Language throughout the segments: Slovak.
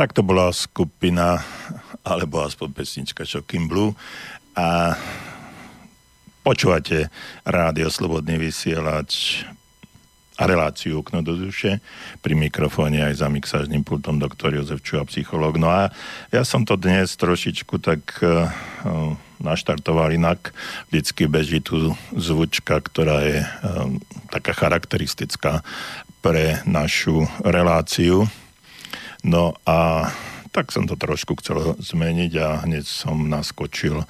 Tak to bola skupina, alebo aspoň pesnička Shocking Blue. A počúvate rádio Slobodný vysielač a reláciu Okno do duše. Pri mikrofóne aj za mixážnym pultom doktor Jozef Čuha, psychológ. No a ja som to dnes trošičku tak uh, naštartoval inak. Vždycky beží tu zvučka, ktorá je uh, taká charakteristická pre našu reláciu. No a tak som to trošku chcel zmeniť a hneď som naskočil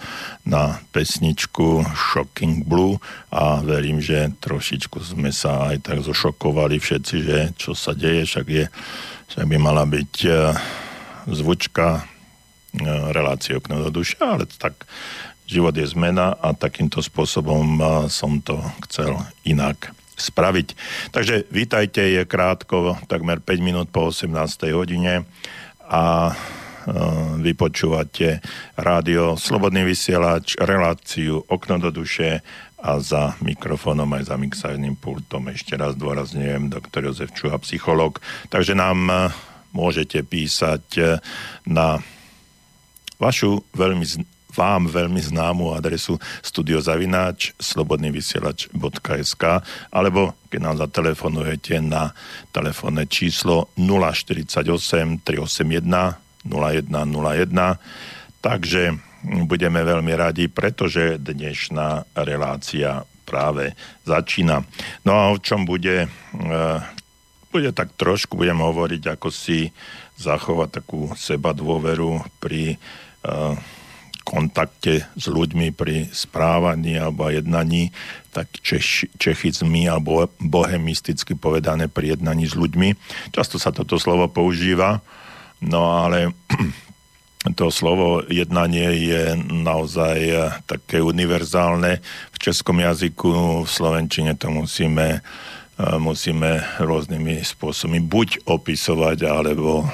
na pesničku Shocking Blue a verím, že trošičku sme sa aj tak zošokovali všetci, že čo sa deje, však je, že by mala byť uh, zvučka uh, relácie okno do duše, ale tak život je zmena a takýmto spôsobom uh, som to chcel inak spraviť. Takže vítajte, je krátko, takmer 5 minút po 18. hodine a e, vypočúvate rádio Slobodný vysielač, reláciu Okno do duše a za mikrofónom aj za mixárnym pultom ešte raz dôrazňujem doktor Jozef Čuha, psycholog. Takže nám e, môžete písať e, na vašu veľmi vám veľmi známu adresu studiozavináč slobodnyvysielač.sk alebo keď nám zatelefonujete na telefónne číslo 048 381 0101 takže budeme veľmi radi, pretože dnešná relácia práve začína. No a o čom bude, e, bude tak trošku, budem hovoriť, ako si zachovať takú seba dôveru pri uh, kontakte s ľuďmi pri správaní alebo jednaní, tak češ, čechizmy alebo bohemisticky povedané pri jednaní s ľuďmi. Často sa toto slovo používa, no ale to slovo jednanie je naozaj také univerzálne. V českom jazyku, v slovenčine to musíme musíme rôznymi spôsobmi buď opisovať, alebo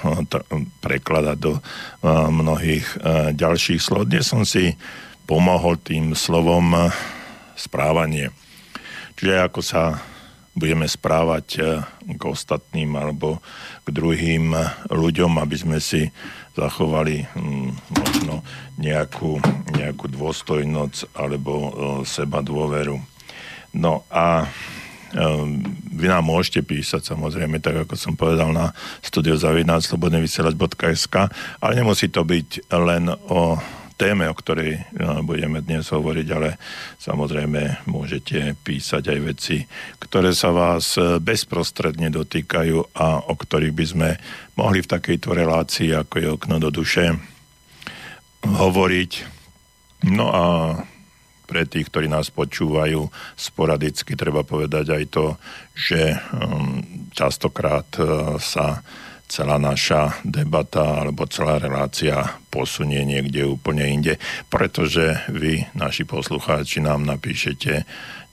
prekladať do mnohých ďalších slov. Dnes som si pomohol tým slovom správanie. Čiže ako sa budeme správať k ostatným alebo k druhým ľuďom, aby sme si zachovali hm, možno nejakú, nejakú dôstojnosť alebo seba dôveru. No a vy nám môžete písať samozrejme, tak ako som povedal na studiozavináčslobodnyvysielač.sk ale nemusí to byť len o téme, o ktorej no, budeme dnes hovoriť, ale samozrejme môžete písať aj veci, ktoré sa vás e, bezprostredne dotýkajú a o ktorých by sme mohli v takejto relácii, ako je okno do duše, hovoriť. No a pre tých, ktorí nás počúvajú sporadicky, treba povedať aj to, že um, častokrát uh, sa celá naša debata alebo celá relácia posunie niekde úplne inde, pretože vy, naši poslucháči, nám napíšete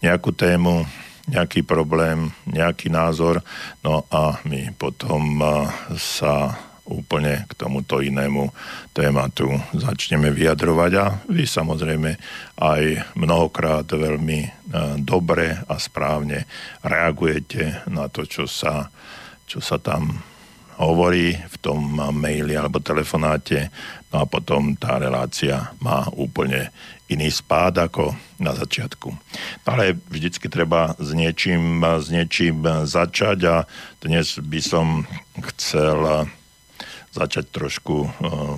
nejakú tému, nejaký problém, nejaký názor, no a my potom uh, sa úplne k tomuto inému tématu začneme vyjadrovať a vy samozrejme aj mnohokrát veľmi e, dobre a správne reagujete na to, čo sa, čo sa tam hovorí v tom maili alebo telefonáte, no a potom tá relácia má úplne iný spád ako na začiatku. Ale vždycky treba s niečím, s niečím začať a dnes by som chcel začať trošku uh,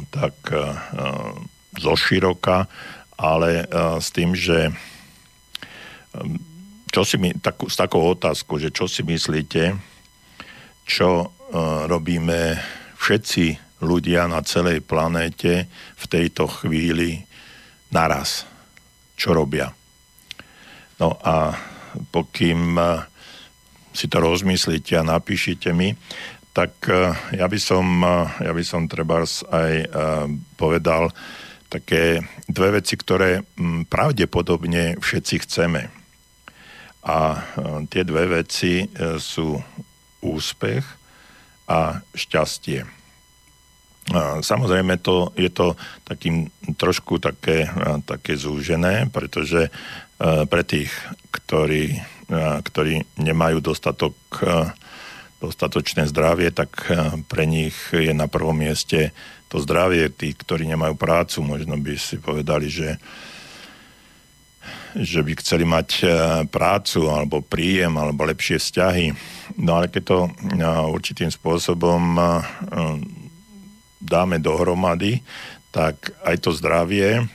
tak uh, zoširoka, ale s tým, že čo si my, tak, s takou otázkou, že čo si myslíte, čo robíme všetci ľudia na celej planéte v tejto chvíli naraz. Čo robia? No a pokým si to rozmyslíte a napíšite mi, tak e, ja by som, e, ja by som treba aj e, povedal také dve veci, ktoré pravdepodobne všetci chceme. A tie dve veci sú úspech a šťastie. Samozrejme to, je to takým trošku také, také zúžené, pretože pre tých, ktorí, ktorí nemajú dostatok dostatočné zdravie, tak pre nich je na prvom mieste to zdravie. Tí, ktorí nemajú prácu, možno by si povedali, že že by chceli mať prácu alebo príjem alebo lepšie vzťahy. No ale keď to určitým spôsobom dáme dohromady, tak aj to zdravie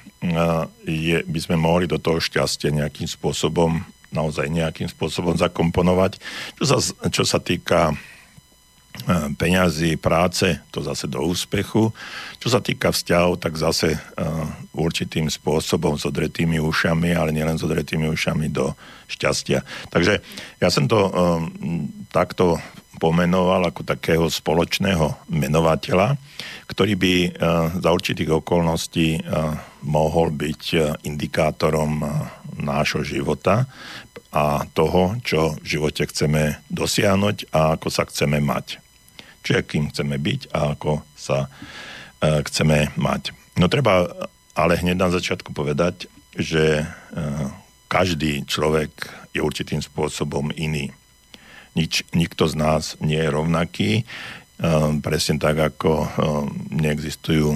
je, by sme mohli do toho šťastia nejakým spôsobom, naozaj nejakým spôsobom zakomponovať. Čo sa, čo sa týka peňazí, práce, to zase do úspechu. Čo sa týka vzťahov, tak zase uh, určitým spôsobom s odretými ušami, ale nielen s odretými ušami do šťastia. Takže ja som to um, takto pomenoval ako takého spoločného menovateľa, ktorý by uh, za určitých okolností uh, mohol byť indikátorom nášho života a toho, čo v živote chceme dosiahnuť a ako sa chceme mať. Čiže akým chceme byť a ako sa chceme mať. No treba ale hneď na začiatku povedať, že každý človek je určitým spôsobom iný. Nič, nikto z nás nie je rovnaký, uh, presne tak ako uh, neexistujú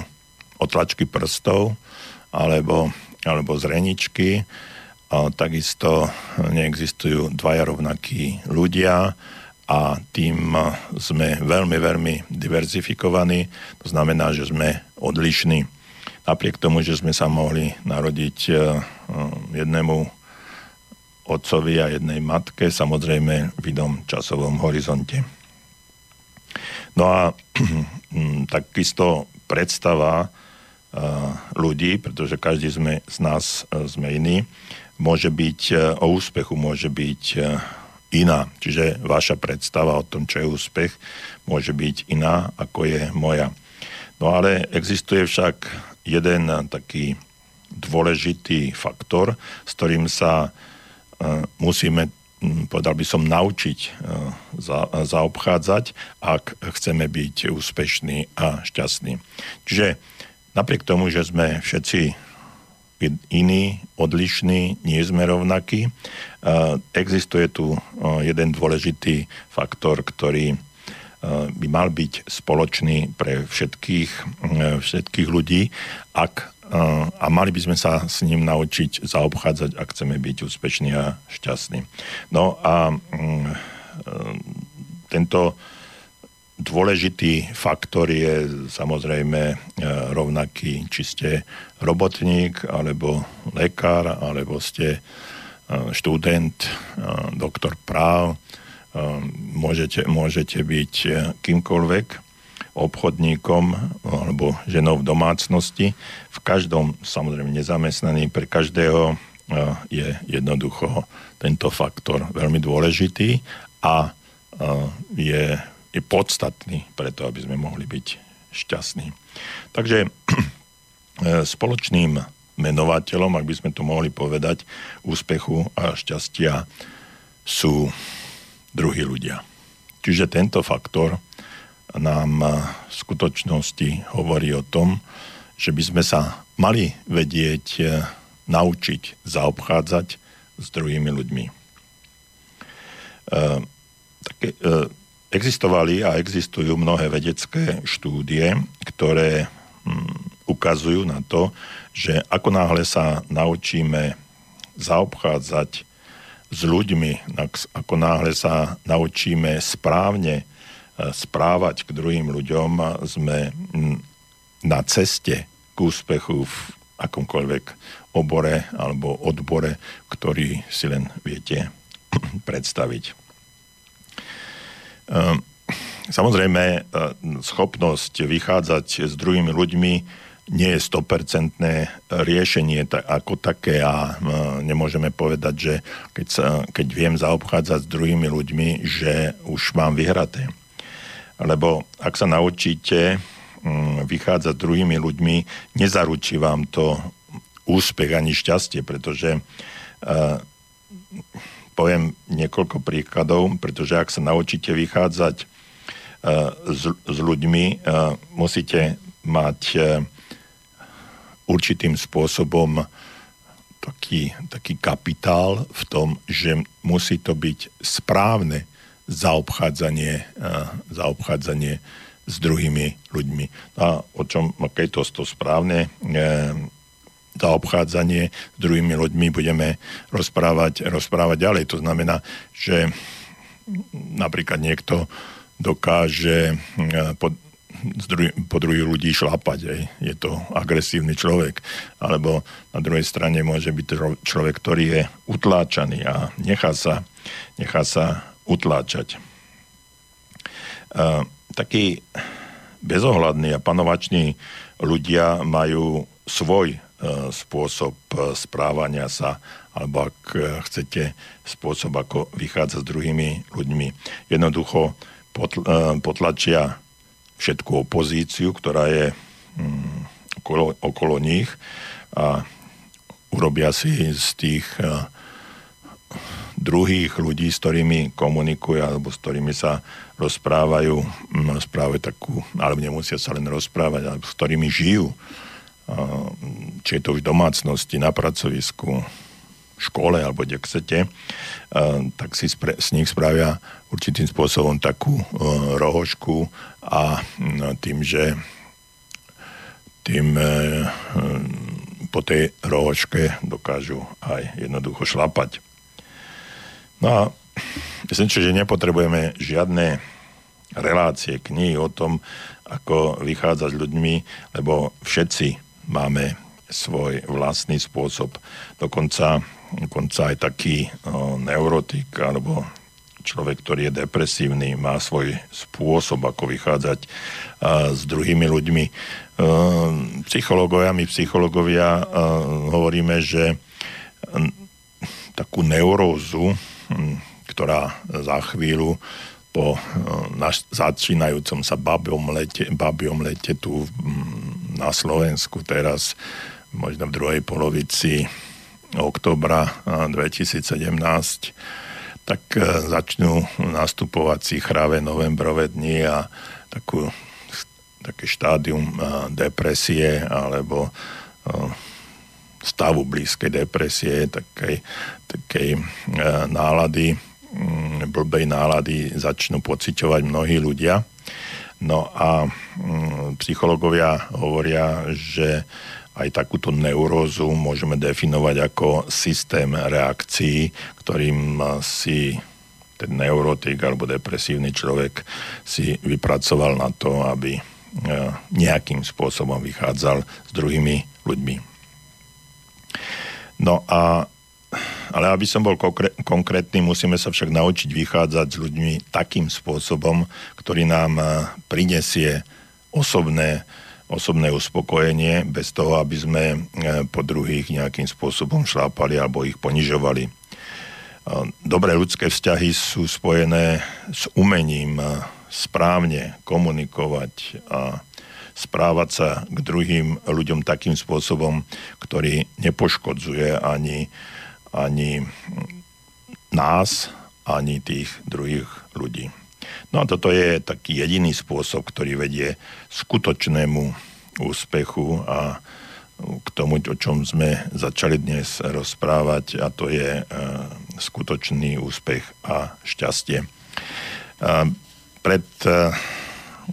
otlačky prstov alebo, alebo zreničky, takisto neexistujú dvaja rovnakí ľudia, a tým sme veľmi, veľmi diverzifikovaní. To znamená, že sme odlišní. Napriek tomu, že sme sa mohli narodiť jednému otcovi a jednej matke, samozrejme v inom časovom horizonte. No a takisto predstava e, ľudí, pretože každý sme, z nás e, sme iný, môže byť o úspechu, môže byť iná. Čiže vaša predstava o tom, čo je úspech, môže byť iná, ako je moja. No ale existuje však jeden taký dôležitý faktor, s ktorým sa musíme, povedal by som, naučiť uh, za, zaobchádzať, ak chceme byť úspešní a šťastní. Čiže napriek tomu, že sme všetci iní, odlišní, nie sme rovnakí. Existuje tu jeden dôležitý faktor, ktorý by mal byť spoločný pre všetkých, všetkých ľudí, ak, a mali by sme sa s ním naučiť zaobchádzať, ak chceme byť úspešní a šťastní. No a mm, tento Dôležitý faktor je samozrejme e, rovnaký, či ste robotník, alebo lekár, alebo ste e, študent, e, doktor práv, môžete, môžete byť kýmkoľvek, obchodníkom alebo ženou v domácnosti. V každom, samozrejme nezamestnaný, pre každého je jednoducho tento faktor veľmi dôležitý a je je podstatný preto, aby sme mohli byť šťastní. Takže e, spoločným menovateľom, ak by sme to mohli povedať, úspechu a šťastia sú druhí ľudia. Čiže tento faktor nám v skutočnosti hovorí o tom, že by sme sa mali vedieť e, naučiť zaobchádzať s druhými ľuďmi. E, také, e, Existovali a existujú mnohé vedecké štúdie, ktoré hm, ukazujú na to, že ako náhle sa naučíme zaobchádzať s ľuďmi, ako náhle sa naučíme správne správať k druhým ľuďom, sme hm, na ceste k úspechu v akomkoľvek obore alebo odbore, ktorý si len viete predstaviť. Ehm, samozrejme, e, schopnosť vychádzať s druhými ľuďmi nie je 100% riešenie ako také a e, nemôžeme povedať, že keď, sa, keď viem zaobchádzať s druhými ľuďmi, že už mám vyhraté. Lebo ak sa naučíte mm, vychádzať s druhými ľuďmi, nezaručí vám to úspech ani šťastie, pretože uh, poviem niekoľko príkladov, pretože ak sa naučíte vychádzať e, s, s ľuďmi, e, musíte mať e, určitým spôsobom taký, taký kapitál v tom, že musí to byť správne zaobchádzanie, zaobchádzanie s druhými ľuďmi. A o čom, keď to, to správne, zaobchádzanie s druhými ľuďmi budeme rozprávať, rozprávať ďalej. To znamená, že napríklad niekto dokáže pod, druhý, po druhých ľudí šlapať. Aj. Je to agresívny človek. Alebo na druhej strane môže byť človek, ktorý je utláčaný a nechá sa, nechá sa utláčať. Uh, takí bezohľadní a panovační ľudia majú svoj uh, spôsob uh, správania sa alebo ak chcete spôsob, ako vychádza s druhými ľuďmi. Jednoducho potl- potlačia všetku opozíciu, ktorá je mm, okolo, okolo nich a urobia si z tých druhých ľudí, s ktorými komunikujú alebo s ktorými sa rozprávajú, um, rozprávajú takú, alebo nemusia sa len rozprávať, ale s ktorými žijú. Uh, či je to už v domácnosti, na pracovisku, škole alebo kde chcete, tak si spre, z nich spravia určitým spôsobom takú rohošku a tým, že tým e, po tej rohočke dokážu aj jednoducho šlapať. No a myslím, že nepotrebujeme žiadne relácie, knihy o tom, ako vychádzať s ľuďmi, lebo všetci máme svoj vlastný spôsob. Dokonca dokonca aj taký o, neurotik alebo človek, ktorý je depresívny, má svoj spôsob, ako vychádzať a, s druhými ľuďmi. E, psychológovia, my psychológovia hovoríme, že takú neurózu, m, ktorá za chvíľu po naš, začínajúcom sa babiom lete, babiom lete tu na Slovensku teraz, možno v druhej polovici oktobra 2017, tak e, začnú nastupovať si chráve novembrové dni a takú, také štádium depresie alebo stavu blízkej depresie, takej, takej nálady, mm, blbej nálady začnú pociťovať mnohí ľudia. No a mm, psychológovia hovoria, že aj takúto neurózu môžeme definovať ako systém reakcií, ktorým si ten neurotik alebo depresívny človek si vypracoval na to, aby e, nejakým spôsobom vychádzal s druhými ľuďmi. No a ale aby som bol konkrétny, musíme sa však naučiť vychádzať s ľuďmi takým spôsobom, ktorý nám e, prinesie osobné osobné uspokojenie bez toho, aby sme e, po druhých nejakým spôsobom šlápali alebo ich ponižovali. E, dobré ľudské vzťahy sú spojené s umením správne komunikovať a správať sa k druhým ľuďom takým spôsobom, ktorý nepoškodzuje ani, ani nás, ani tých druhých ľudí. No a toto je taký jediný spôsob, ktorý vedie skutočnému úspechu a k tomu, o čom sme začali dnes rozprávať, a to je e, skutočný úspech a šťastie. E, pred e,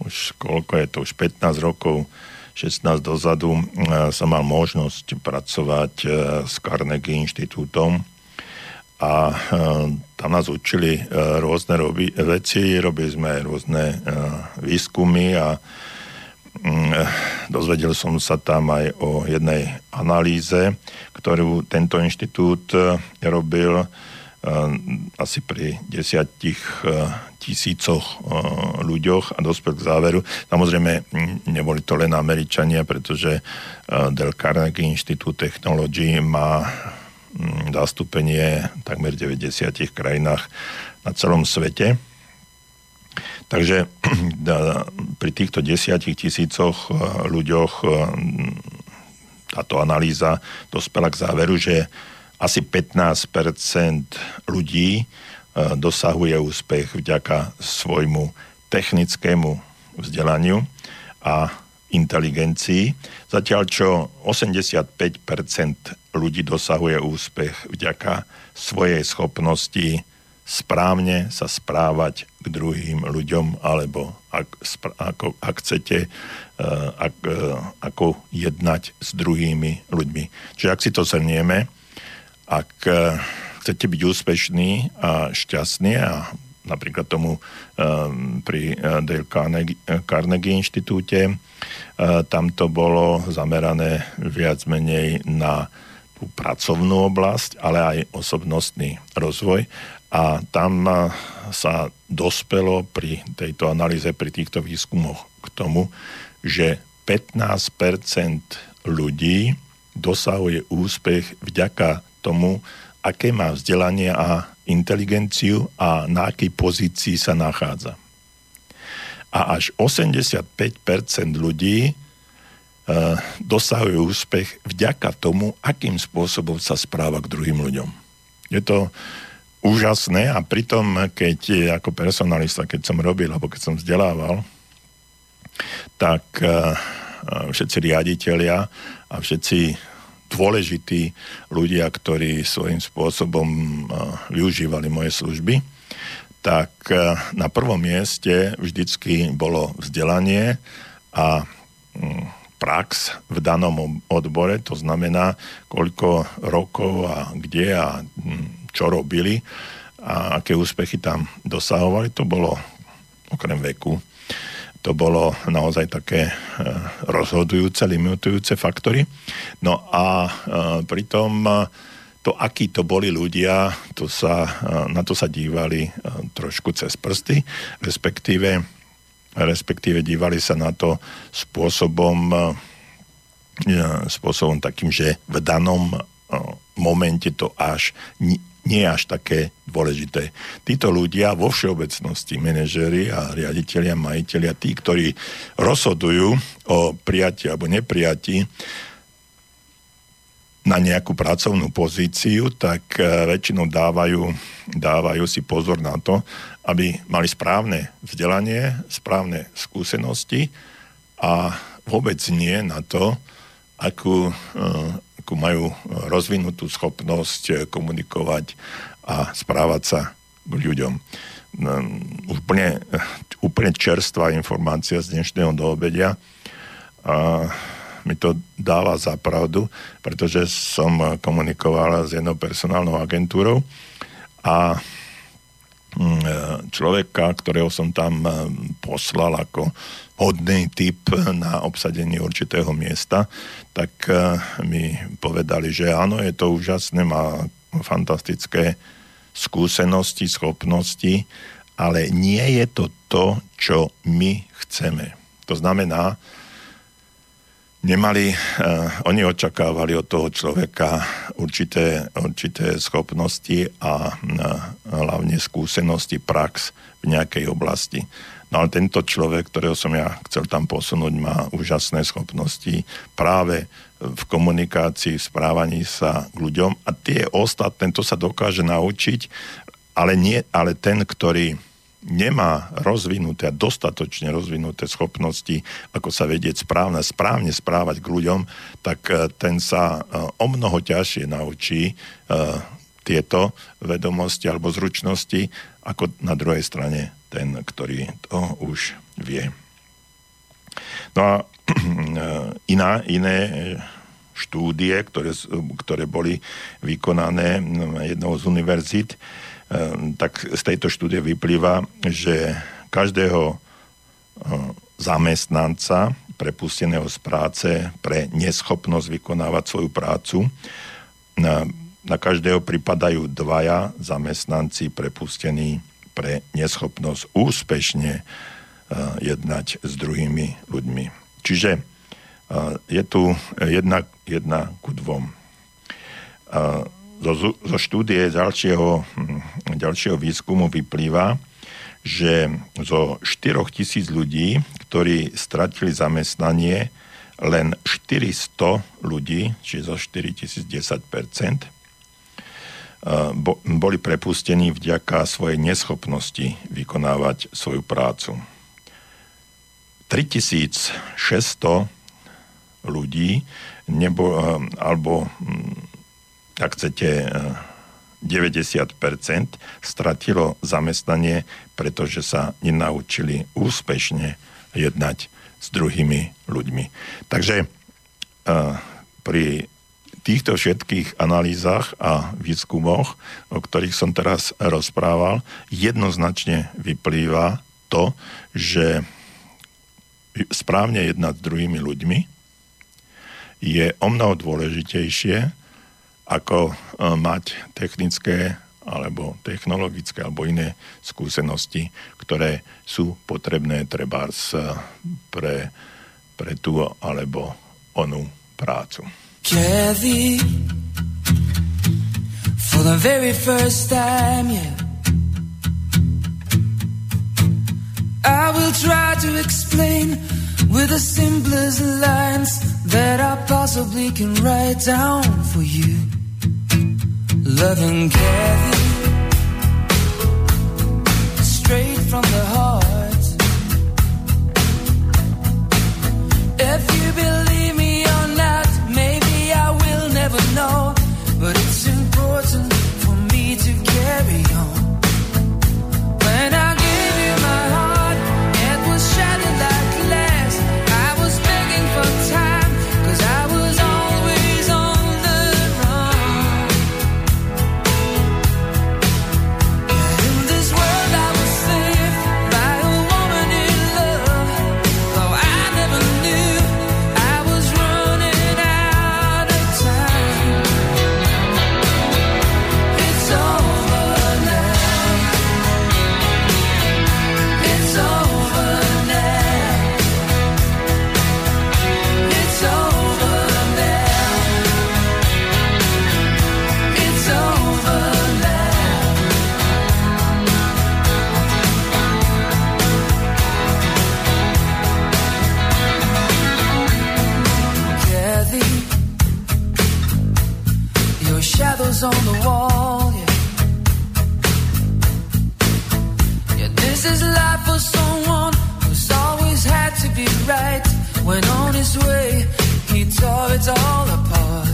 už koľko je to, už 15 rokov, 16 dozadu e, som mal možnosť pracovať e, s Carnegie inštitútom a e, tam nás učili rôzne robi, veci, robili sme rôzne výskumy a mm, dozvedel som sa tam aj o jednej analýze, ktorú tento inštitút robil asi pri desiatich tisícoch ľuďoch a dospel k záveru. Samozrejme, neboli to len Američania, pretože Del Carnegie Institute Technology má Mm, zastúpenie takmer 90 krajinách na celom svete. Takže pri týchto desiatich tisícoch eh, ľuďoch eh, táto analýza dospela k záveru, že asi 15 ľudí eh, dosahuje úspech vďaka svojmu technickému vzdelaniu a inteligencii, zatiaľ čo 85% ľudí dosahuje úspech vďaka svojej schopnosti správne sa správať k druhým ľuďom, alebo ak, ako, ak chcete, uh, ak, uh, ako jednať s druhými ľuďmi. Čiže ak si to zhrnieme, ak uh, chcete byť úspešní a šťastní a napríklad tomu um, pri Dale Carnegie, inštitúte, tam to bolo zamerané viac menej na tú pracovnú oblasť, ale aj osobnostný rozvoj. A tam sa dospelo pri tejto analýze, pri týchto výskumoch k tomu, že 15% ľudí dosahuje úspech vďaka tomu, aké má vzdelanie a inteligenciu a na akej pozícii sa nachádza. A až 85% ľudí e, dosahuje úspech vďaka tomu, akým spôsobom sa správa k druhým ľuďom. Je to úžasné a pritom, keď ako personalista, keď som robil, alebo keď som vzdelával, tak uh, všetci riaditeľia a všetci dôležití ľudia, ktorí svojím spôsobom uh, využívali moje služby, tak uh, na prvom mieste vždycky bolo vzdelanie a um, prax v danom odbore, to znamená, koľko rokov a kde a um, čo robili a aké úspechy tam dosahovali. To bolo okrem veku to bolo naozaj také e, rozhodujúce, limitujúce faktory. No a e, pritom e, to, akí to boli ľudia, to sa, na to sa dívali trošku cez prsty, respektíve, respektíve dívali sa na to spôsobom, spôsobom takým, že v danom momente to až nie až také dôležité. Títo ľudia vo všeobecnosti, manažéri a riaditeľia, majiteľia, tí, ktorí rozhodujú o prijatí alebo neprijatí na nejakú pracovnú pozíciu, tak e, väčšinou dávajú, dávajú si pozor na to, aby mali správne vzdelanie, správne skúsenosti a vôbec nie na to, akú, e, majú rozvinutú schopnosť eh, komunikovať a správať sa k ľuďom. Úplne, eh, úplne čerstvá informácia z dnešného doobedia a mi to dáva za pravdu, pretože som komunikoval s jednou personálnou agentúrou a človeka, ktorého som tam poslal ako hodný typ na obsadenie určitého miesta, tak eh, mi povedali, že áno, je to úžasné, má fantastické skúsenosti, schopnosti, ale nie je to to, čo my chceme. To znamená, nemali, uh, oni očakávali od toho človeka určité, určité schopnosti a uh, hlavne skúsenosti, prax v nejakej oblasti. No ale tento človek, ktorého som ja chcel tam posunúť, má úžasné schopnosti práve v komunikácii, v správaní sa k ľuďom a tie ostatné, to sa dokáže naučiť, ale, nie, ale ten, ktorý nemá rozvinuté a dostatočne rozvinuté schopnosti, ako sa vedieť správne, správne správať k ľuďom, tak eh, ten sa eh, o mnoho ťažšie naučí eh, tieto vedomosti alebo zručnosti, ako na druhej strane ten, ktorý to už vie. No a iná, iné štúdie, ktoré, ktoré boli vykonané jednou z univerzít, tak z tejto štúdie vyplýva, že každého zamestnanca prepusteného z práce pre neschopnosť vykonávať svoju prácu na každého pripadajú dvaja zamestnanci prepustení pre neschopnosť úspešne uh, jednať s druhými ľuďmi. Čiže uh, je tu jedna, jedna ku dvom. Zo, zo štúdie ďalšieho, hm, ďalšieho výskumu vyplýva, že zo 4 tisíc ľudí, ktorí stratili zamestnanie, len 400 ľudí, čiže zo 4 tisíc 10 boli prepustení vďaka svojej neschopnosti vykonávať svoju prácu. 3600 ľudí nebo, alebo ak chcete 90% stratilo zamestnanie, pretože sa nenaučili úspešne jednať s druhými ľuďmi. Takže uh, pri týchto všetkých analýzach a výskumoch, o ktorých som teraz rozprával, jednoznačne vyplýva to, že správne jednať s druhými ľuďmi je o mnoho dôležitejšie, ako e, mať technické alebo technologické alebo iné skúsenosti, ktoré sú potrebné treba pre, pre tú alebo onú prácu. Kathy, for the very first time, yeah. I will try to explain with the simplest lines that I possibly can write down for you. Loving Kathy, straight from the heart. If you believe on the wall. Yeah. yeah, this is life for someone who's always had to be right. When on his way, he tore it all apart.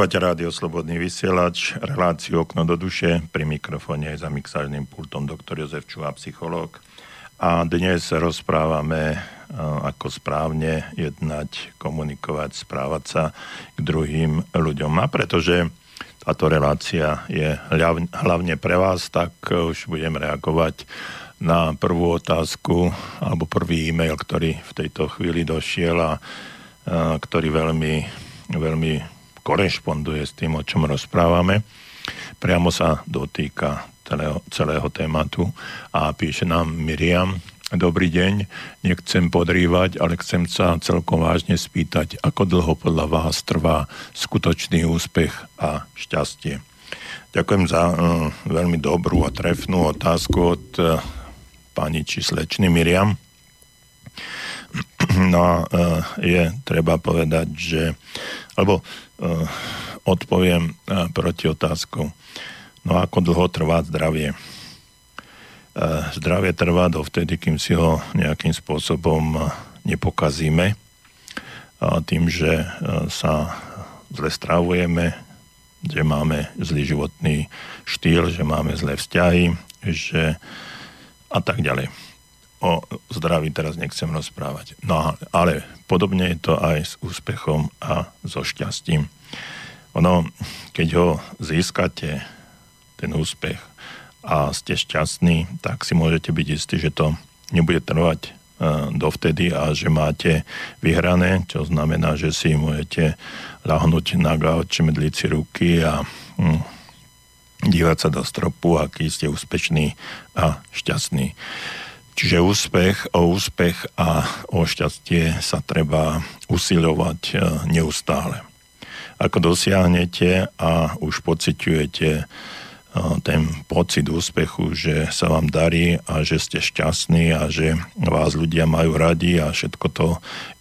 Počúvate rádio Slobodný vysielač, reláciu Okno do duše, pri mikrofóne za mixážnym pultom doktor Jozef Čuha, psychológ. A dnes rozprávame, ako správne jednať, komunikovať, správať sa k druhým ľuďom. A pretože táto relácia je hlavne pre vás, tak už budem reagovať na prvú otázku alebo prvý e-mail, ktorý v tejto chvíli došiel a ktorý veľmi, veľmi korešponduje s tým, o čom rozprávame. Priamo sa dotýka celého, celého tématu a píše nám Miriam, Dobrý deň, nechcem podrývať, ale chcem sa celkom vážne spýtať, ako dlho podľa vás trvá skutočný úspech a šťastie. Ďakujem za uh, veľmi dobrú a trefnú otázku od uh, pani či slečny Miriam. No a uh, je treba povedať, že, alebo odpoviem uh, proti otázku, no ako dlho trvá zdravie zdravie trvá dovtedy, kým si ho nejakým spôsobom nepokazíme. Tým, že sa zle stravujeme, že máme zlý životný štýl, že máme zlé vzťahy, že a tak ďalej. O zdraví teraz nechcem rozprávať. No ale podobne je to aj s úspechom a so šťastím. Ono, keď ho získate, ten úspech, a ste šťastní, tak si môžete byť istí, že to nebude trvať e, dovtedy a že máte vyhrané, čo znamená, že si môžete lahnúť na gauč, medliť si ruky a hm, dívať sa do stropu, aký ste úspešní a šťastní. Čiže úspech, o úspech a o šťastie sa treba usilovať e, neustále. Ako dosiahnete a už pociťujete ten pocit úspechu, že sa vám darí a že ste šťastní a že vás ľudia majú radi a všetko to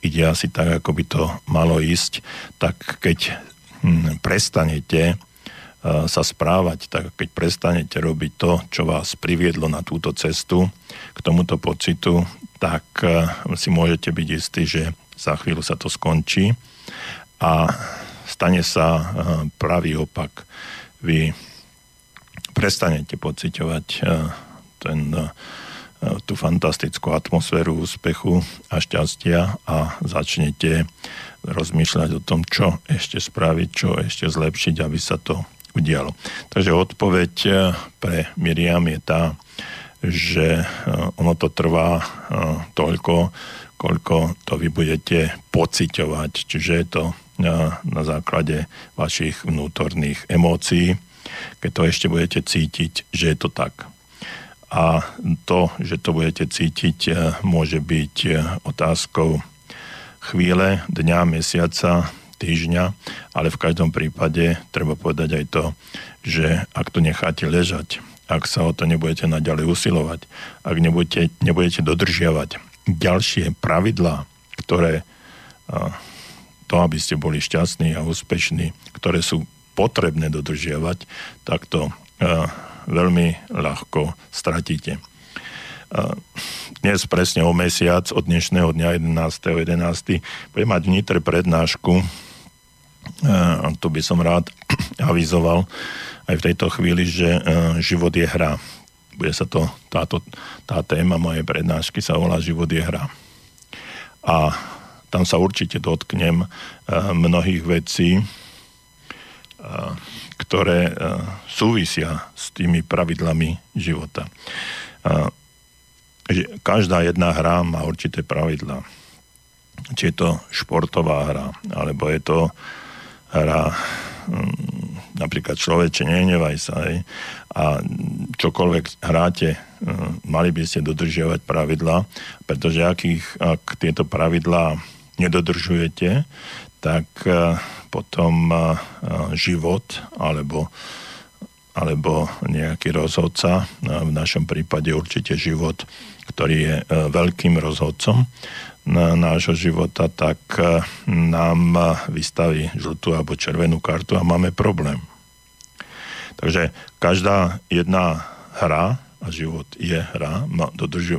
ide asi tak, ako by to malo ísť, tak keď hm, prestanete sa správať, tak keď prestanete robiť to, čo vás priviedlo na túto cestu, k tomuto pocitu, tak si môžete byť istí, že za chvíľu sa to skončí a stane sa pravý opak. Vy prestanete pociťovať eh, ten, tú fantastickú atmosféru úspechu a šťastia a začnete rozmýšľať o tom, čo ešte spraviť, čo ešte zlepšiť, aby sa to udialo. Takže odpoveď pre Miriam je tá, že ono to trvá toľko, koľko to vy budete pociťovať. Čiže je to na základe vašich vnútorných emócií, keď to ešte budete cítiť, že je to tak. A to, že to budete cítiť, e, môže byť e, otázkou chvíle, dňa, mesiaca, týždňa, ale v každom prípade treba povedať aj to, že ak to necháte ležať, ak sa o to nebudete naďalej usilovať, ak nebudete, nebudete dodržiavať ďalšie pravidlá, ktoré to, aby ste boli šťastní a úspešní, ktoré sú potrebné dodržiavať, tak to veľmi ľahko stratíte. Dnes presne o mesiac, od dnešného dňa 11.11. 11. budem mať v Nitre prednášku, tu by som rád avizoval aj v tejto chvíli, že život je hra. Bude sa to, táto, tá téma mojej prednášky sa volá Život je hra. A tam sa určite dotknem mnohých vecí, ktoré súvisia s tými pravidlami života. Každá jedna hra má určité pravidla. Či je to športová hra, alebo je to hra mm, napríklad človeče, nehnevaj sa, hej, a čokoľvek hráte, mm, mali by ste dodržiavať pravidla, pretože akých, ak tieto pravidlá nedodržujete, tak potom život alebo, alebo nejaký rozhodca, v našom prípade určite život, ktorý je e, veľkým rozhodcom nášho života, tak e, nám vystaví žltú alebo červenú kartu a máme problém. Takže každá jedna hra, a život je hra,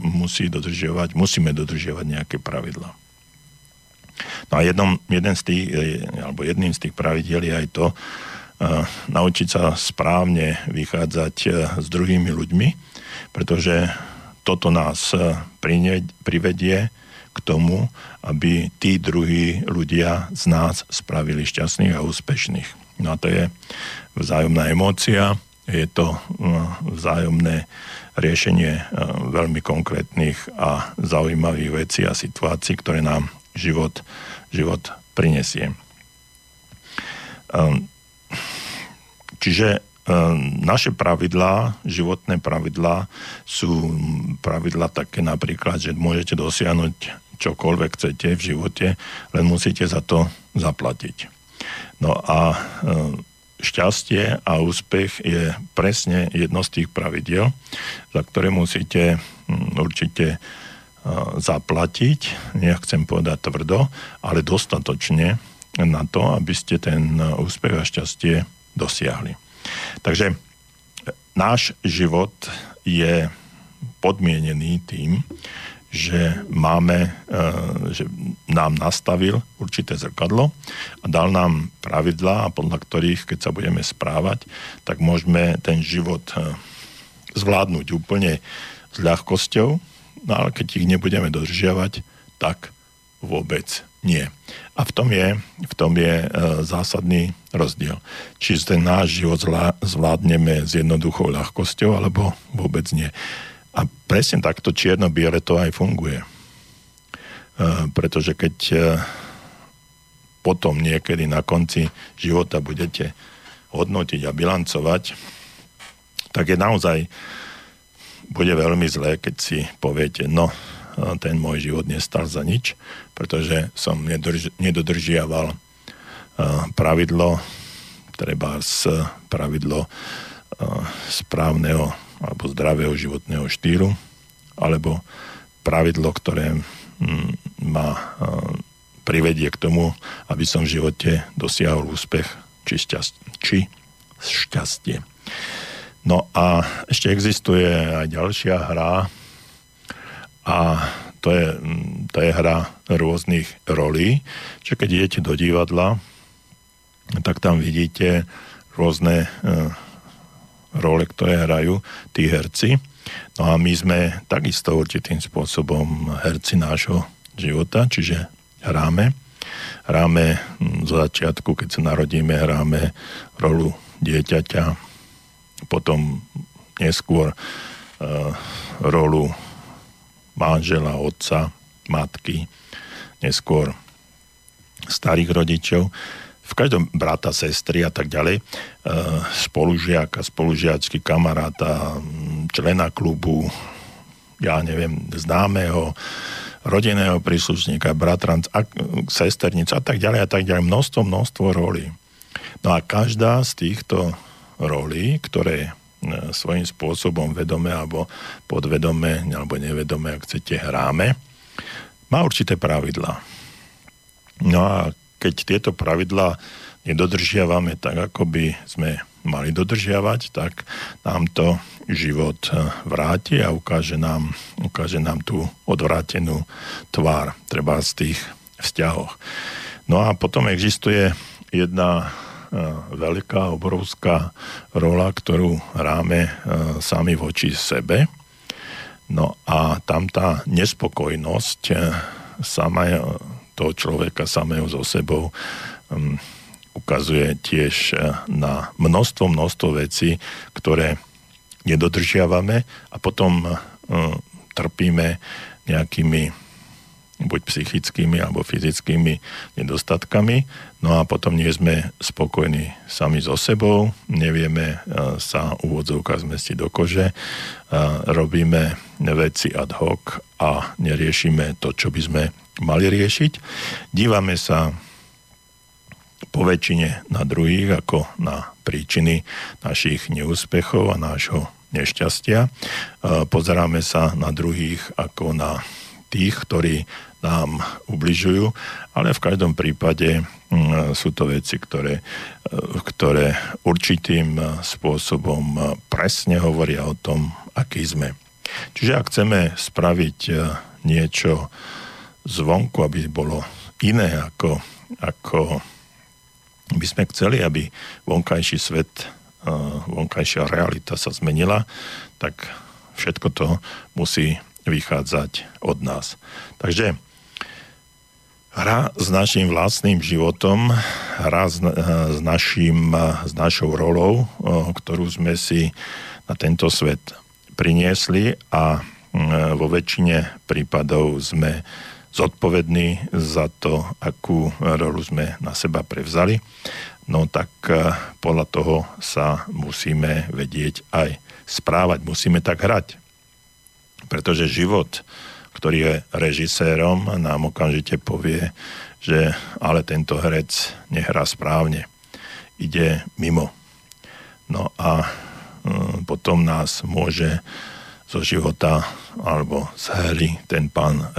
musí dodržiavať, musíme dodržiavať nejaké pravidla. No a jednom, jeden z tých, e, alebo jedným z tých pravidiel je aj to, uh, naučiť sa správne vychádzať s druhými ľuďmi, pretože toto nás uh, privedie k tomu, aby tí druhí ľudia z nás spravili šťastných a úspešných. No a to je vzájomná emócia, je to vzájomné riešenie veľmi konkrétnych a zaujímavých vecí a situácií, ktoré nám život, život prinesie. Ehm, čiže naše pravidlá, životné pravidlá sú pravidlá také napríklad, že môžete dosiahnuť čokoľvek chcete v živote, len musíte za to zaplatiť. No a šťastie a úspech je presne jedno z tých pravidiel, za ktoré musíte určite zaplatiť, nechcem povedať tvrdo, ale dostatočne na to, aby ste ten úspech a šťastie dosiahli. Takže náš život je podmienený tým, že máme, e, že nám nastavil určité zrkadlo a dal nám pravidlá, podľa ktorých, keď sa budeme správať, tak môžeme ten život e, zvládnuť úplne s ľahkosťou, no ale keď ich nebudeme dodržiavať, tak vôbec nie. A v tom je, v tom je e, zásadný rozdiel. Či ten náš život zvládneme s jednoduchou ľahkosťou, alebo vôbec nie. A presne takto čierno-biele to aj funguje. E, pretože keď e, potom niekedy na konci života budete hodnotiť a bilancovať, tak je naozaj bude veľmi zlé, keď si poviete, no, e, ten môj život nestal za nič, pretože som nedrž- nedodržiaval pravidlo, treba pravidlo správneho alebo zdravého životného štýlu, alebo pravidlo, ktoré ma privedie k tomu, aby som v živote dosiahol úspech či, šťastie, či šťastie. No a ešte existuje aj ďalšia hra a to je, mm, to je hra rôznych rolí, že keď idete do divadla, tak tam vidíte rôzne e, role, ktoré hrajú tí herci. No a my sme takisto určitým spôsobom herci nášho života, čiže hráme. Hráme hm, zo začiatku, keď sa narodíme, hráme rolu dieťaťa, potom neskôr uh, rolu manžela, otca, matky, neskôr starých rodičov v každom brata, sestry a tak ďalej, e, spolužiaka, spolužiačky, kamaráta, člena klubu, ja neviem, známeho, rodinného príslušníka, bratranc, a, sesternic a tak ďalej a tak ďalej. Množstvo, množstvo rolí. No a každá z týchto rolí, ktoré svojím spôsobom vedome alebo podvedome alebo nevedome, ak chcete, hráme, má určité pravidlá. No a keď tieto pravidlá nedodržiavame tak, ako by sme mali dodržiavať, tak nám to život eh, vráti a ukáže nám, ukáže nám tú odvrátenú tvár, treba z tých vzťahoch. No a potom existuje jedna veľká, obrovská rola, ktorú hráme uh, sami voči sebe. No a tam tá nespokojnosť uh, sama toho človeka samého so sebou ukazuje tiež na množstvo, množstvo vecí, ktoré nedodržiavame a potom trpíme nejakými buď psychickými alebo fyzickými nedostatkami. No a potom nie sme spokojní sami so sebou, nevieme uh, sa úvodzovka zmestiť do kože, robíme veci ad hoc a neriešime to, čo by sme mali riešiť. Dívame sa po väčšine na druhých ako na príčiny našich neúspechov a nášho nešťastia. E, pozeráme sa na druhých ako na tých, ktorí nám ubližujú, ale v každom prípade sú to veci, ktoré, e, ktoré určitým spôsobom presne hovoria o tom, aký sme. Čiže ak chceme spraviť niečo zvonku, aby bolo iné, ako, ako by sme chceli, aby vonkajší svet, vonkajšia realita sa zmenila, tak všetko to musí vychádzať od nás. Takže hra s našim vlastným životom, hra s, s, našim, s našou rolou, uh, ktorú sme si na tento svet priniesli a vo väčšine prípadov sme zodpovední za to, akú rolu sme na seba prevzali. no tak podľa toho sa musíme vedieť aj správať, musíme tak hrať. Pretože život, ktorý je režisérom, nám okamžite povie, že ale tento herec nehrá správne. Ide mimo. No a mm, potom nás môže zo života alebo z hry ten pán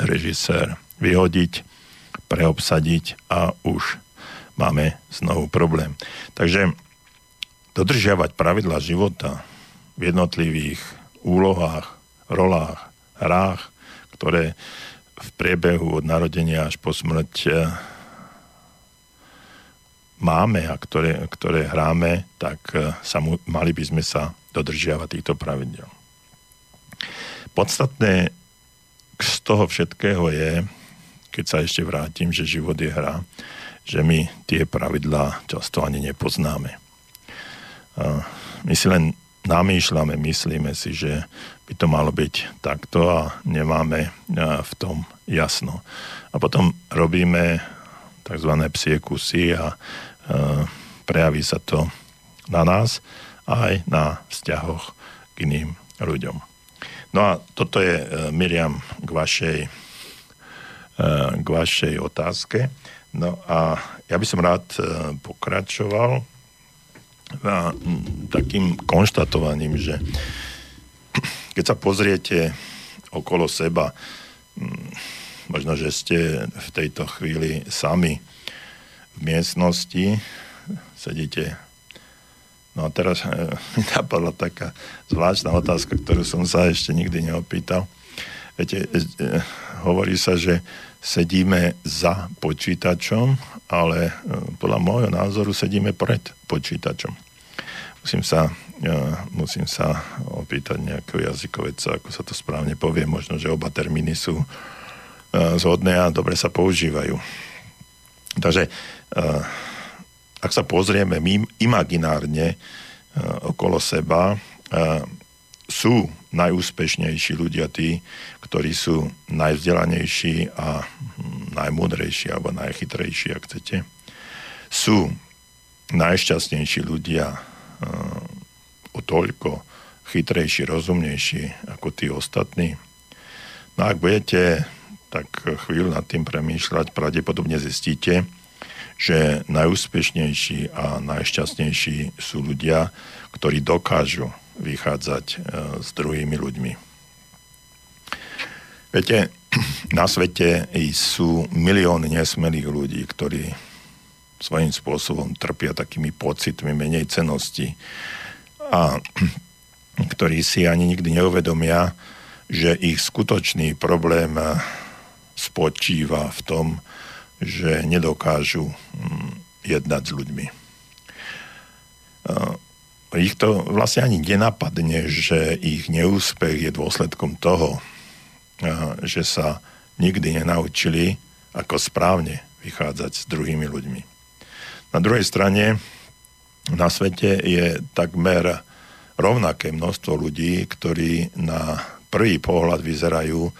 režisér vyhodiť, preobsadiť a už máme znovu problém. Takže dodržiavať pravidla života v jednotlivých úlohách, rolách, hrách, ktoré v priebehu od narodenia až po smrť eh, máme a ktoré, ktoré hráme, tak eh, sa mu, mali by sme sa dodržiavať týchto pravidel. Podstatné z toho všetkého je, keď sa ešte vrátim, že život je hra, že my tie pravidlá často ani nepoznáme. My si len namýšľame, myslíme si, že by to malo byť takto a nemáme v tom jasno. A potom robíme tzv. psie kusy a prejaví sa to na nás aj na vzťahoch k iným ľuďom. No a toto je, e, Miriam, k vašej, e, k vašej otázke. No a ja by som rád e, pokračoval takým konštatovaním, že keď sa pozriete okolo seba, možno, že ste v tejto chvíli sami v miestnosti, sedíte No a teraz e, mi napadla taká zvláštna otázka, ktorú som sa ešte nikdy neopýtal. Viete, e, e, hovorí sa, že sedíme za počítačom, ale e, podľa môjho názoru sedíme pred počítačom. Musím sa, e, musím sa opýtať nejakého jazykoveca, ako sa to správne povie. Možno, že oba termíny sú e, zhodné a dobre sa používajú. Takže e, ak sa pozrieme imaginárne e, okolo seba, sú najúspešnejší ľudia tí, ktorí sú najvzdelanejší a hm, najmúdrejší alebo najchytrejší, ak chcete. Sú najšťastnejší ľudia toľko chytrejší, rozumnejší ako tí ostatní. No ak budete tak chvíľu nad tým premýšľať, pravdepodobne zistíte, že najúspešnejší a najšťastnejší sú ľudia, ktorí dokážu vychádzať e, s druhými ľuďmi. Viete, na svete sú milióny nesmelých ľudí, ktorí svojím spôsobom trpia takými pocitmi menej cenosti a ktorí si ani nikdy neuvedomia, že ich skutočný problém spočíva v tom, že nedokážu mm, jednať s ľuďmi. Ich to vlastne ani nenapadne, že ich neúspech je dôsledkom toho, že sa nikdy nenaučili, ako správne vychádzať s druhými ľuďmi. Na druhej strane na svete je takmer rovnaké množstvo ľudí, ktorí na prvý pohľad vyzerajú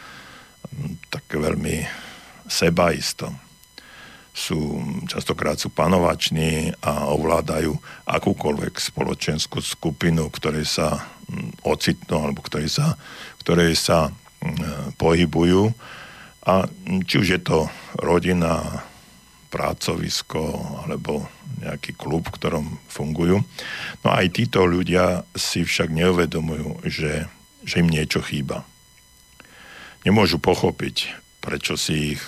tak veľmi sebaisto sú, častokrát sú panovační a ovládajú akúkoľvek spoločenskú skupinu, ktorej sa ocitnú alebo ktorej sa, ktorej sa pohybujú. A či už je to rodina, pracovisko alebo nejaký klub, v ktorom fungujú. No aj títo ľudia si však neuvedomujú, že, že im niečo chýba. Nemôžu pochopiť, prečo si ich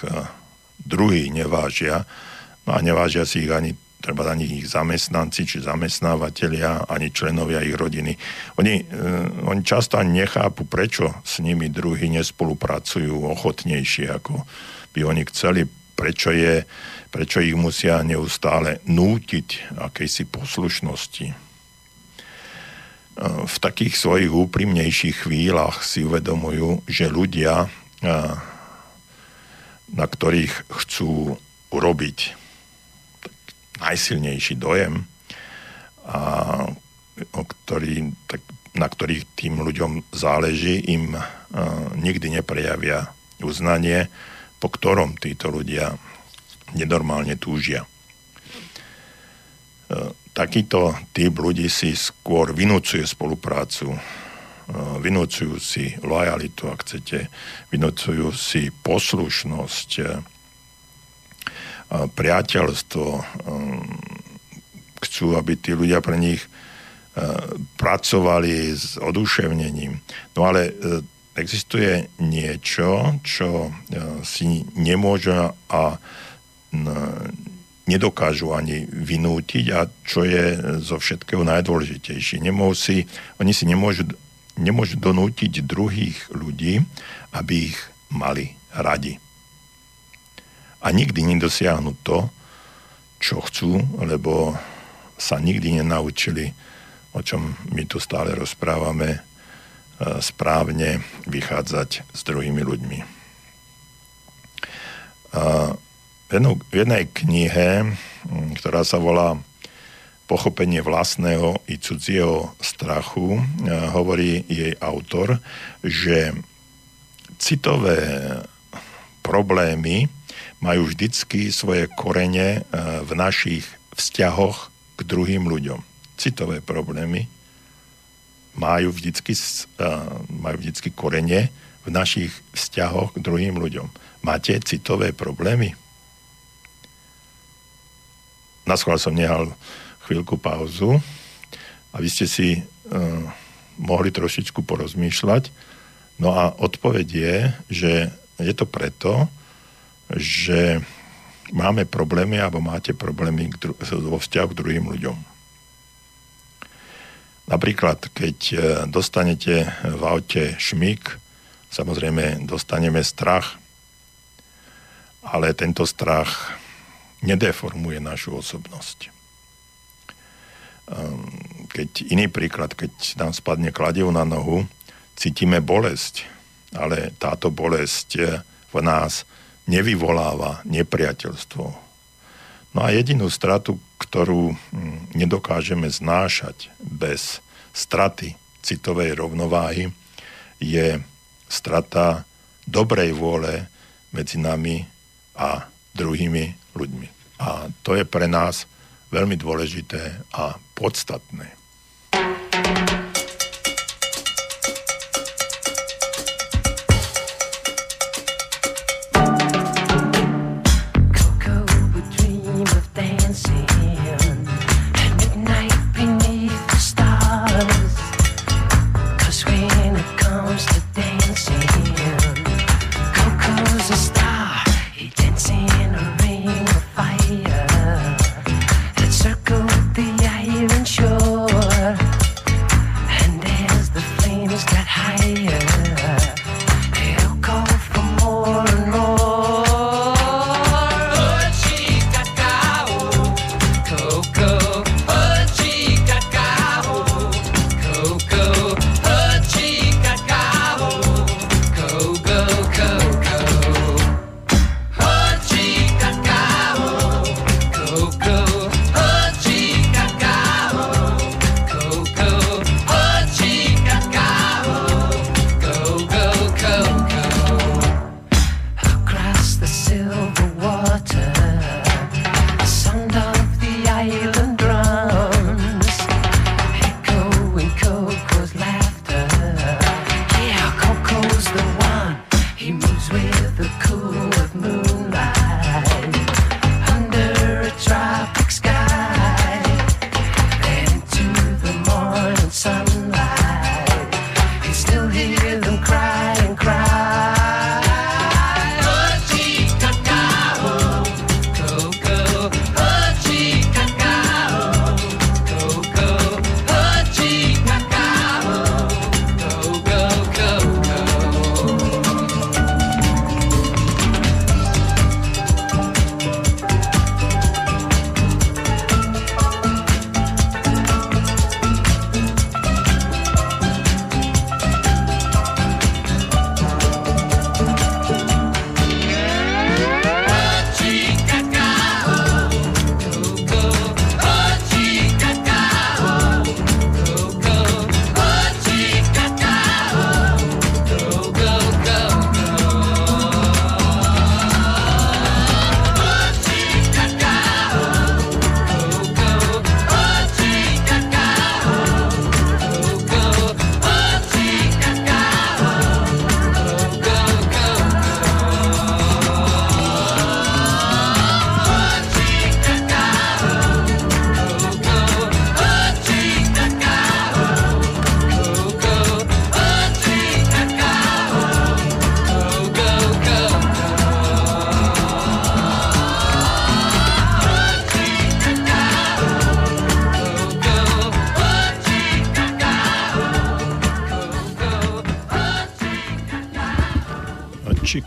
druhí nevážia. No a nevážia si ich ani treba ani ich zamestnanci, či zamestnávateľia, ani členovia ich rodiny. Oni, uh, oni často ani nechápu, prečo s nimi druhí nespolupracujú ochotnejšie, ako by oni chceli, prečo, je, prečo ich musia neustále nútiť akejsi poslušnosti. Uh, v takých svojich úprimnejších chvíľach si uvedomujú, že ľudia uh, na ktorých chcú urobiť najsilnejší dojem a ktorý, tak, na ktorých tým ľuďom záleží, im uh, nikdy neprejavia uznanie, po ktorom títo ľudia nenormálne túžia. takýto typ ľudí si skôr vynúcuje spoluprácu, vynúcujú si lojalitu, ak chcete, vynúcujú si poslušnosť, priateľstvo, chcú, aby tí ľudia pre nich pracovali s oduševnením. No ale existuje niečo, čo si nemôže a nedokážu ani vynútiť a čo je zo všetkého najdôležitejšie. Nemôžu oni si nemôžu, nemôžu donútiť druhých ľudí, aby ich mali radi. A nikdy nedosiahnu to, čo chcú, lebo sa nikdy nenaučili, o čom my tu stále rozprávame, e, správne vychádzať s druhými ľuďmi. V jednej knihe, mm, ktorá sa volá Pochopenie vlastného i cudzieho strachu, e, hovorí jej autor, že citové problémy majú vždycky svoje korene e, v našich vzťahoch k druhým ľuďom. Citové problémy majú vždycky, e, majú vždycky korene v našich vzťahoch k druhým ľuďom. Máte citové problémy? na schvál som nehal chvíľku pauzu, aby ste si uh, mohli trošičku porozmýšľať. No a odpoveď je, že je to preto, že máme problémy alebo máte problémy dru- vo vzťahu k druhým ľuďom. Napríklad, keď e, dostanete v aute šmík, samozrejme dostaneme strach, ale tento strach nedeformuje našu osobnosť. Ehm, keď iný príklad, keď nám spadne kladiv na nohu, cítime bolesť, ale táto bolesť v nás nevyvoláva nepriateľstvo. No a jedinú stratu, ktorú hm, nedokážeme znášať bez straty citovej rovnováhy, je strata dobrej vôle medzi nami a druhými ľuďmi. A to je pre nás veľmi dôležité a podstatné.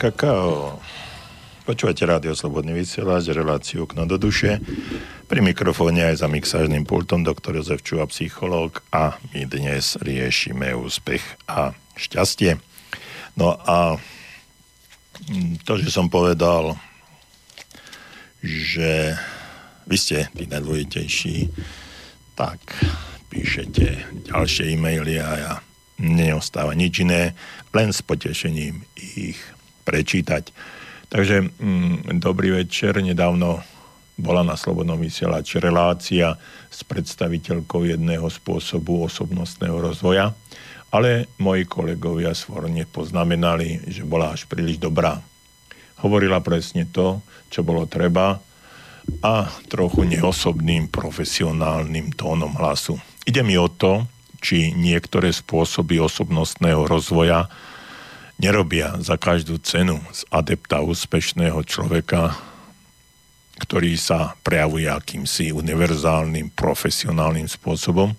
Kakao. Počúvate rádio Slobodný vysielač, reláciu Okno do duše. Pri mikrofóne aj za mixážnym pultom doktor Jozef Čuha, psychológ a my dnes riešime úspech a šťastie. No a to, že som povedal, že vy ste tí najdôležitejší, tak píšete ďalšie e-maily a ja neostáva nič iné, len s potešením ich prečítať. Takže mm, dobrý večer. Nedávno bola na Slobodnom vysielači relácia s predstaviteľkou jedného spôsobu osobnostného rozvoja, ale moji kolegovia svorne poznamenali, že bola až príliš dobrá. Hovorila presne to, čo bolo treba a trochu neosobným profesionálnym tónom hlasu. Ide mi o to, či niektoré spôsoby osobnostného rozvoja nerobia za každú cenu z adepta úspešného človeka, ktorý sa prejavuje akýmsi univerzálnym, profesionálnym spôsobom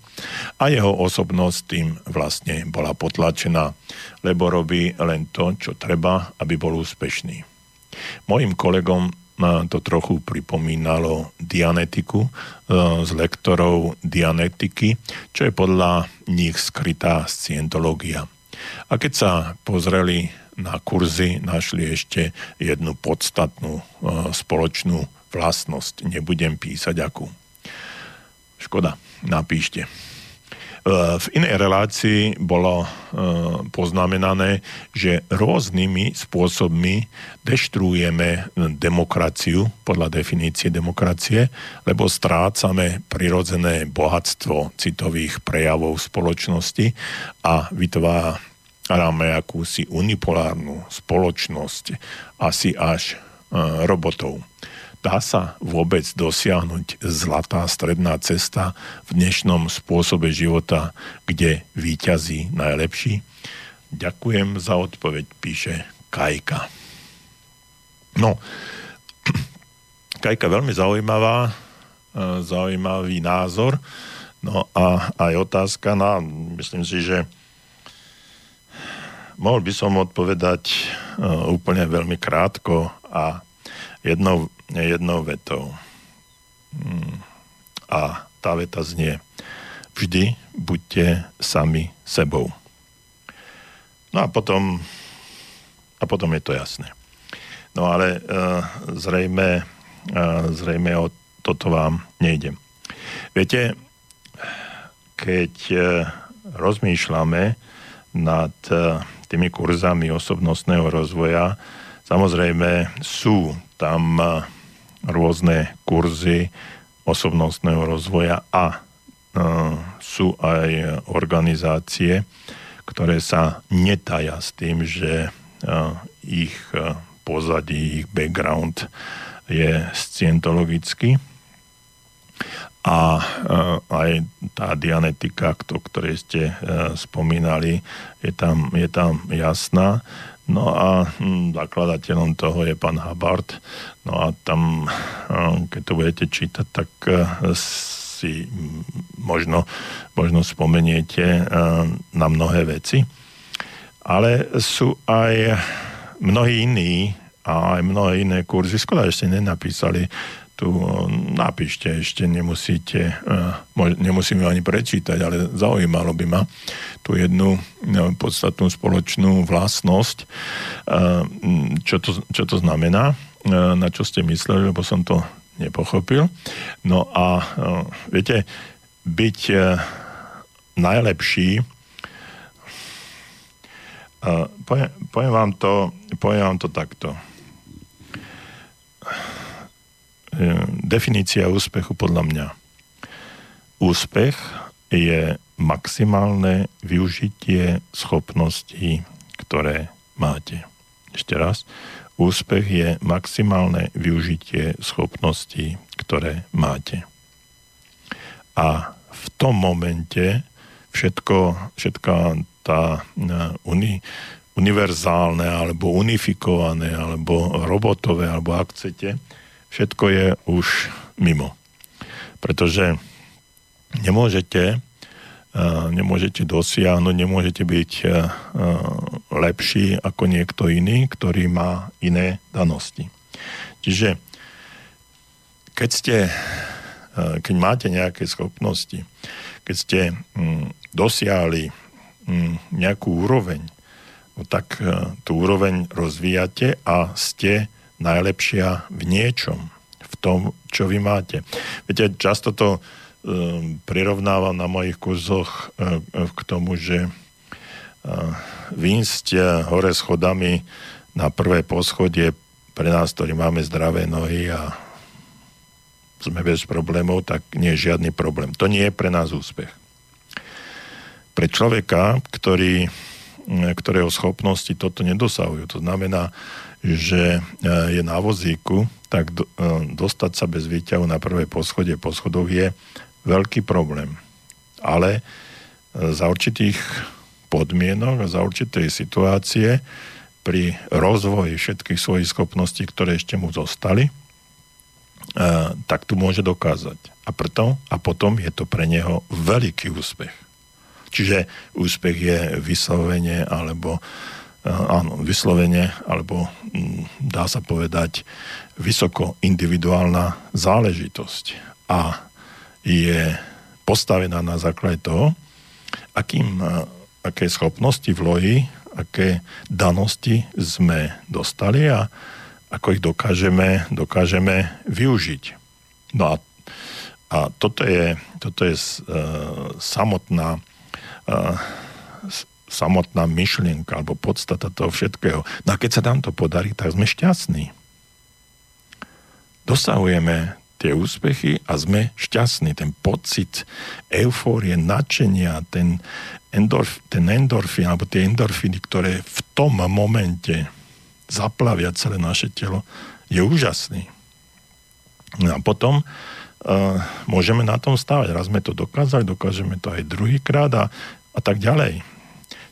a jeho osobnosť tým vlastne bola potlačená, lebo robí len to, čo treba, aby bol úspešný. Mojim kolegom ma to trochu pripomínalo Dianetiku e, z lektorov Dianetiky, čo je podľa nich skrytá scientológia. A keď sa pozreli na kurzy, našli ešte jednu podstatnú e, spoločnú vlastnosť. Nebudem písať akú. Škoda, napíšte. V inej relácii bolo e, poznamenané, že rôznymi spôsobmi deštruujeme demokraciu, podľa definície demokracie, lebo strácame prirodzené bohatstvo citových prejavov spoločnosti a vytvárame akúsi unipolárnu spoločnosť asi až e, robotov. Dá sa vôbec dosiahnuť zlatá stredná cesta v dnešnom spôsobe života, kde výťazí najlepší? Ďakujem za odpoveď, píše Kajka. No, Kajka veľmi zaujímavá, e, zaujímavý názor. No a aj otázka na, myslím si, že mohol by som odpovedať e, úplne veľmi krátko a jednou jednou vetou. Hmm. A tá veta znie vždy buďte sami sebou. No a potom, a potom je to jasné. No ale uh, zrejme, uh, zrejme o toto vám nejde. Viete, keď uh, rozmýšľame nad tými kurzami osobnostného rozvoja, samozrejme sú tam uh, rôzne kurzy osobnostného rozvoja a e, sú aj organizácie, ktoré sa netaja s tým, že e, ich e, pozadí, ich background je scientologický a aj tá dianetika, o ktorej ste spomínali, je tam, je tam jasná. No a hm, zakladateľom toho je pán Habart. No a tam, hm, keď to budete čítať, tak si možno, možno spomeniete na mnohé veci. Ale sú aj mnohí iní a aj mnohé iné kurzy. Skoda ešte nenapísali tu napíšte, ešte nemusíte, eh, nemusím ju ani prečítať, ale zaujímalo by ma tú jednu no, podstatnú spoločnú vlastnosť, eh, čo to, čo to znamená, na čo ste mysleli, lebo som to nepochopil. No a viete, byť najlepší, poviem, poviem, vám to, poviem vám to takto. E, definícia úspechu podľa mňa. Úspech je maximálne využitie schopností, ktoré máte. Ešte raz. Úspech je maximálne využitie schopností, ktoré máte. A v tom momente všetko, všetká tá uni, univerzálne alebo unifikované alebo robotové, alebo ak chcete, všetko je už mimo. Pretože nemôžete, nemôžete dosiahnuť, nemôžete byť lepší ako niekto iný, ktorý má iné danosti. Čiže keď ste, eh, keď máte nejaké schopnosti, keď ste hm, dosiahli hm, nejakú úroveň, no tak eh, tú úroveň rozvíjate a ste najlepšia v niečom, v tom, čo vy máte. Viete, často to um, prirovnávam na mojich kurzoch uh, k tomu, že uh, výjsť hore schodami na prvé poschodie pre nás, ktorí máme zdravé nohy a sme bez problémov, tak nie je žiadny problém. To nie je pre nás úspech. Pre človeka, ktorý, ktorého schopnosti toto nedosahujú, to znamená, že e, je na vozíku, tak do, e, dostať sa bez výťahu na prvé poschodie poschodov je veľký problém. Ale e, za určitých podmienok a za určitej situácie pri rozvoji všetkých svojich schopností, ktoré ešte mu zostali, tak tu môže dokázať. A preto a potom je to pre neho veľký úspech. Čiže úspech je vyslovenie alebo áno, vyslovene, alebo mm, dá sa povedať vysoko individuálna záležitosť a je postavená na základe toho, akým, aké schopnosti, vlohy, aké danosti sme dostali a ako ich dokážeme, dokážeme využiť. No a, a toto je, toto je uh, samotná uh, samotná myšlienka alebo podstata toho všetkého. No a keď sa nám to podarí, tak sme šťastní. Dosahujeme tie úspechy a sme šťastní. Ten pocit eufórie, nadšenia, ten, endorf, ten endorfín alebo tie endorfíny, ktoré v tom momente zaplavia celé naše telo, je úžasný. No a potom uh, môžeme na tom stávať. Raz sme to dokázali, dokážeme to aj druhýkrát a, a tak ďalej.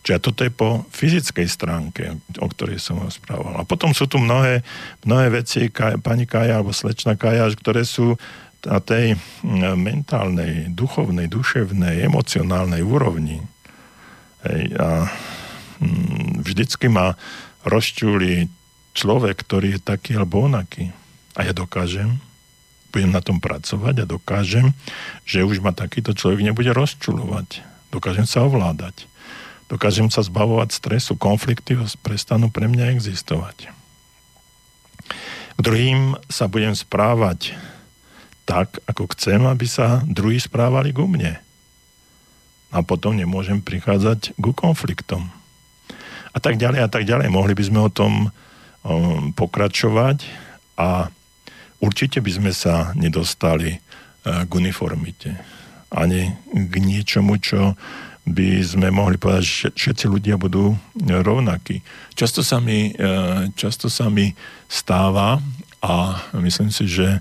Čiže toto je po fyzickej stránke, o ktorej som rozprával. A potom sú tu mnohé, mnohé veci, kaj, pani Kaja alebo slečna Kaja, ktoré sú na tej mentálnej, duchovnej, duševnej, emocionálnej úrovni. Hej, a hm, vždycky ma rozčúli človek, ktorý je taký alebo onaký. A ja dokážem, budem na tom pracovať a dokážem, že už ma takýto človek nebude rozčulovať. Dokážem sa ovládať. Dokážem sa zbavovať stresu, konflikty prestanú pre mňa existovať. K druhým sa budem správať tak, ako chcem, aby sa druhí správali ku mne. A potom nemôžem prichádzať ku konfliktom. A tak ďalej, a tak ďalej. Mohli by sme o tom um, pokračovať a určite by sme sa nedostali uh, k uniformite. Ani k niečomu, čo by sme mohli povedať, že všetci ľudia budú rovnakí. Často sa mi, e, často sa mi stáva a myslím si, že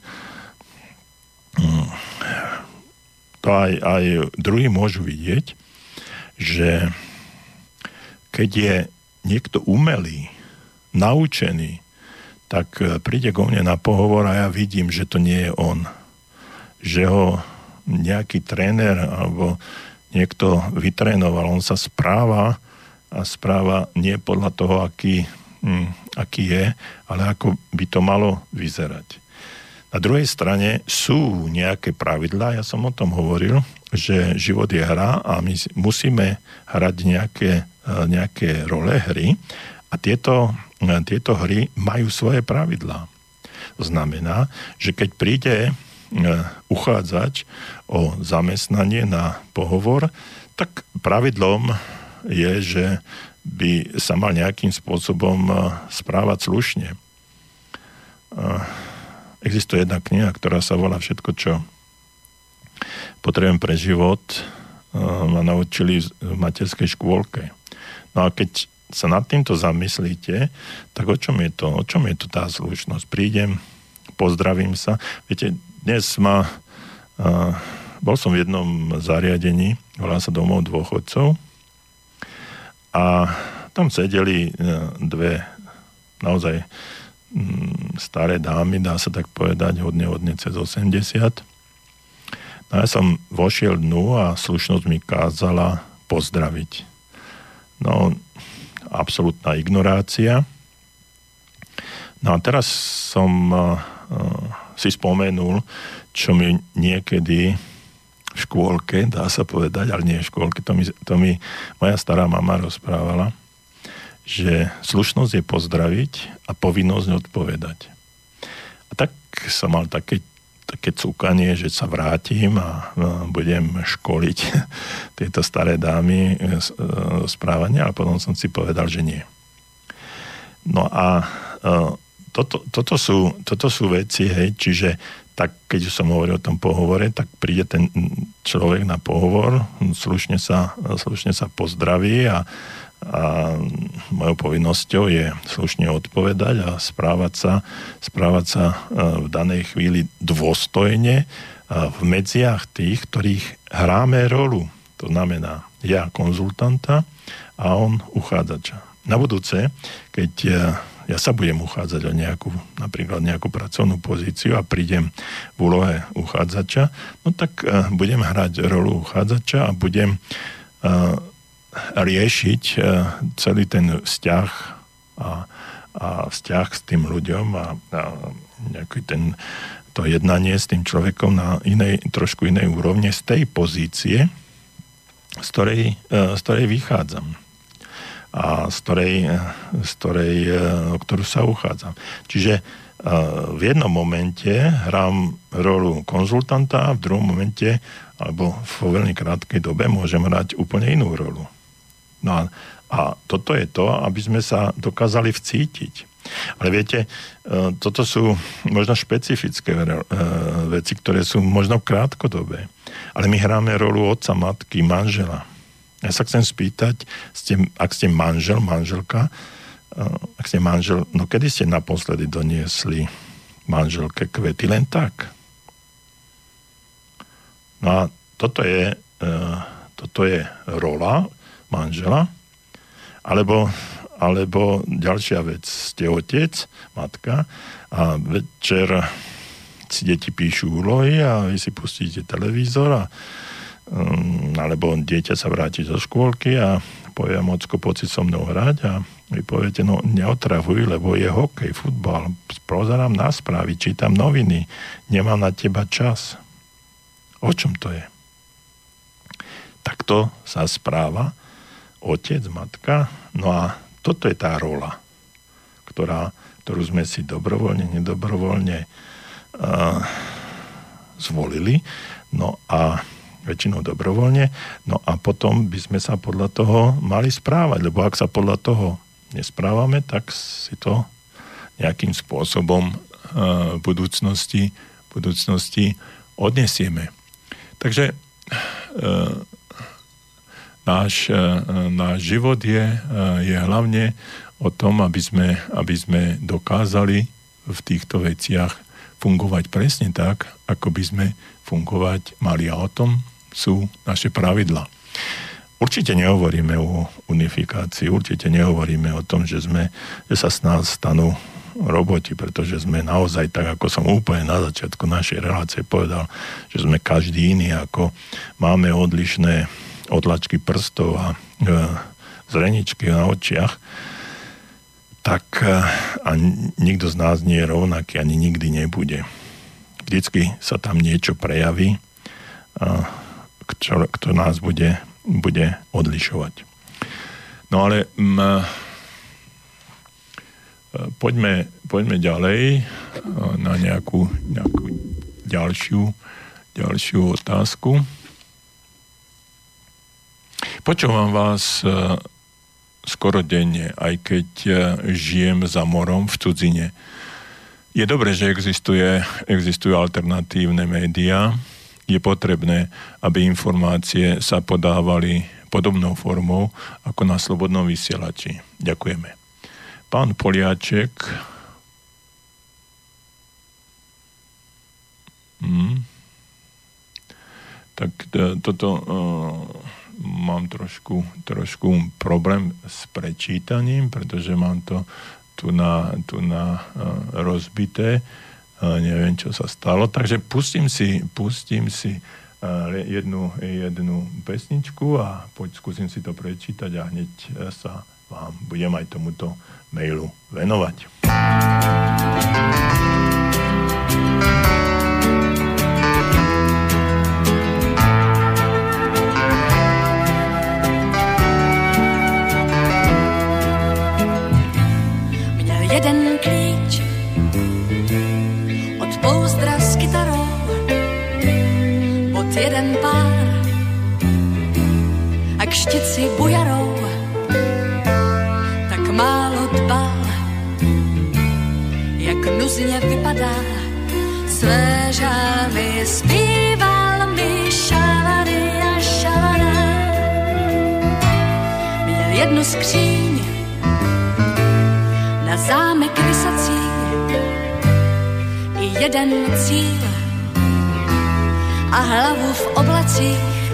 hm, to aj, aj druhí môžu vidieť, že keď je niekto umelý, naučený, tak e, príde ko mne na pohovor a ja vidím, že to nie je on. Že ho nejaký tréner alebo niekto vytrénoval. On sa správa a správa nie podľa toho, aký, hm, aký je, ale ako by to malo vyzerať. Na druhej strane sú nejaké pravidlá, ja som o tom hovoril, že život je hra a my musíme hrať nejaké, e, nejaké role hry a tieto, e, tieto hry majú svoje pravidlá. Znamená, že keď príde uchádzať o zamestnanie na pohovor, tak pravidlom je, že by sa mal nejakým spôsobom e, správať slušne. E, existuje jedna kniha, ktorá sa volá Všetko, čo potrebujem pre život, ma naučili v materskej škôlke. No a keď sa nad týmto zamyslíte, tak o čom je to? O čom je to tá slušnosť? Prídem, pozdravím sa. Viete, dnes ma... Uh, bol som v jednom zariadení, volá sa domov dôchodcov a tam sedeli uh, dve naozaj um, staré dámy, dá sa tak povedať, hodne, hodne cez 80. No ja som vošiel dnu a slušnosť mi kázala pozdraviť. No, absolútna ignorácia. No a teraz som si spomenul, čo mi niekedy v škôlke, dá sa povedať, ale nie v škôlke, to mi, to mi moja stará mama rozprávala, že slušnosť je pozdraviť a povinnosť odpovedať. A tak som mal také, také cúkanie, že sa vrátim a budem školiť tieto staré dámy e, e, správania, ale potom som si povedal, že nie. No a e, toto, toto, sú, toto sú veci, hej, čiže tak keď som hovoril o tom pohovore, tak príde ten človek na pohovor, slušne sa, slušne sa pozdraví a, a mojou povinnosťou je slušne odpovedať a správať sa, správať sa e, v danej chvíli dôstojne v medziach tých, ktorých hráme rolu. To znamená ja konzultanta a on uchádzača. Na budúce, keď e, ja sa budem uchádzať o nejakú, napríklad nejakú pracovnú pozíciu a prídem v úlohe uchádzača, no tak uh, budem hrať rolu uchádzača a budem uh, riešiť uh, celý ten vzťah a, a vzťah s tým ľuďom a, a nejaký ten, to jednanie s tým človekom na inej, trošku inej úrovne z tej pozície, z ktorej, z ktorej vychádzam a z ktorej, z ktorej, e, o ktorú sa uchádzam. Čiže e, v jednom momente hrám rolu konzultanta, v druhom momente alebo vo veľmi krátkej dobe môžem hrať úplne inú rolu. No a, a toto je to, aby sme sa dokázali vcítiť. Ale viete, e, toto sú možno špecifické veci, ktoré sú možno krátkodobé. Ale my hráme rolu otca, matky, manžela ja sa chcem spýtať, ste, ak ste manžel, manželka, eh, ak ste manžel, no kedy ste naposledy doniesli manželke kvety len tak? No a toto je, eh, toto je rola manžela, alebo, alebo ďalšia vec, ste otec, matka a večer si deti píšu úlohy a vy si pustíte televízor a um, alebo dieťa sa vráti zo škôlky a povie, mocko, poď so mnou hrať a vy poviete, no neotravuj, lebo je hokej, futbal, pozerám na správy, čítam noviny, nemám na teba čas. O čom to je? Takto sa správa otec, matka, no a toto je tá rola, ktorá, ktorú sme si dobrovoľne, nedobrovoľne uh, zvolili. No a väčšinou dobrovoľne, no a potom by sme sa podľa toho mali správať, lebo ak sa podľa toho nesprávame, tak si to nejakým spôsobom v budúcnosti, budúcnosti odnesieme. Takže náš, náš život je, je hlavne o tom, aby sme, aby sme dokázali v týchto veciach fungovať presne tak, ako by sme fungovať mali. A o tom sú naše pravidla. Určite nehovoríme o unifikácii, určite nehovoríme o tom, že, sme, že sa s nás stanú roboti, pretože sme naozaj, tak ako som úplne na začiatku našej relácie povedal, že sme každý iný, ako máme odlišné odlačky prstov a e, zreničky na očiach, tak e, a nikto z nás nie je rovnaký, ani nikdy nebude. Vždycky sa tam niečo prejaví, a čo, kto nás bude, bude odlišovať. No ale m, e, poďme, poďme ďalej e, na nejakú, nejakú ďalšiu, ďalšiu otázku. Počúvam vás e, skoro denne, aj keď žijem za morom v cudzine. Je dobré, že existuje, existujú alternatívne médiá, je potrebné, aby informácie sa podávali podobnou formou ako na slobodnom vysielači. Ďakujeme. Pán Poliaček. Hmm. Tak e, toto uh, mám trošku, trošku problém s prečítaním, pretože mám to tu na, tu na uh, rozbité. Uh, neviem, čo sa stalo. Takže pustím si, pustím si jednu, jednu pesničku a poď skúsim si to prečítať a hneď e, sa vám budem aj tomuto mailu venovať. jeden zpíval mi a šalada. Měl jednu skříň na zámek vysací i jeden cíl a hlavu v oblacích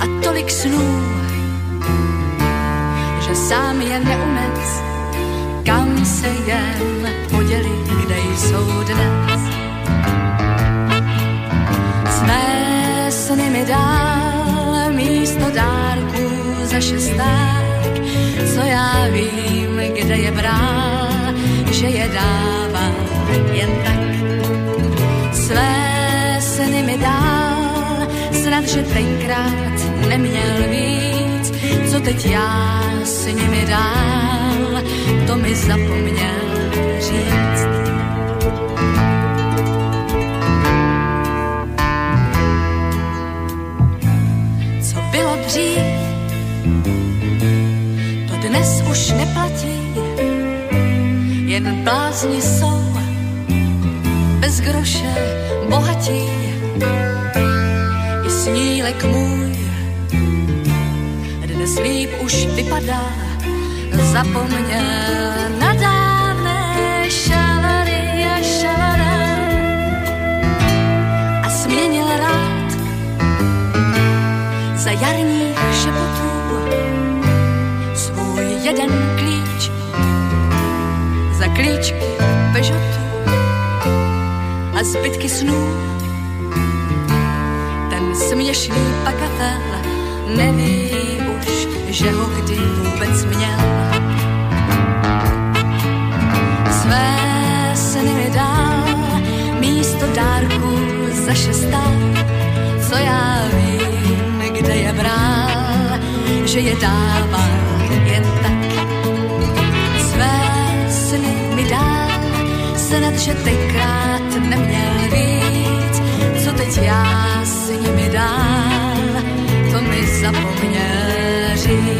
a tolik snů, že sám je neumec, kam se jen podělit, kde jsou dnes. Své sny mi dál místo dárků za šesták, co já vím, kde je bral, že je dává jen tak. Své sny mi dál, snad, že tenkrát neměl víc, co teď já s nimi dál, to mi zapomněl říct. Dřív, to dnes už neplatí jen blázni jsou, bez groše bohatí. I snílek můj dnes líp už vypadá, zapomněl na jarních šepotů svůj jeden klíč za klíčky pežotu a zbytky snů. Ten směšný pakatel neví už, že ho kdy vůbec měl. Své sny mi dál místo dárku za šestá, co já vím, kde je bral, že je dával jen tak. Své sny mi dál, snad, že tenkrát neměl víc, co teď já s nimi dál, to mi zapomněl říct.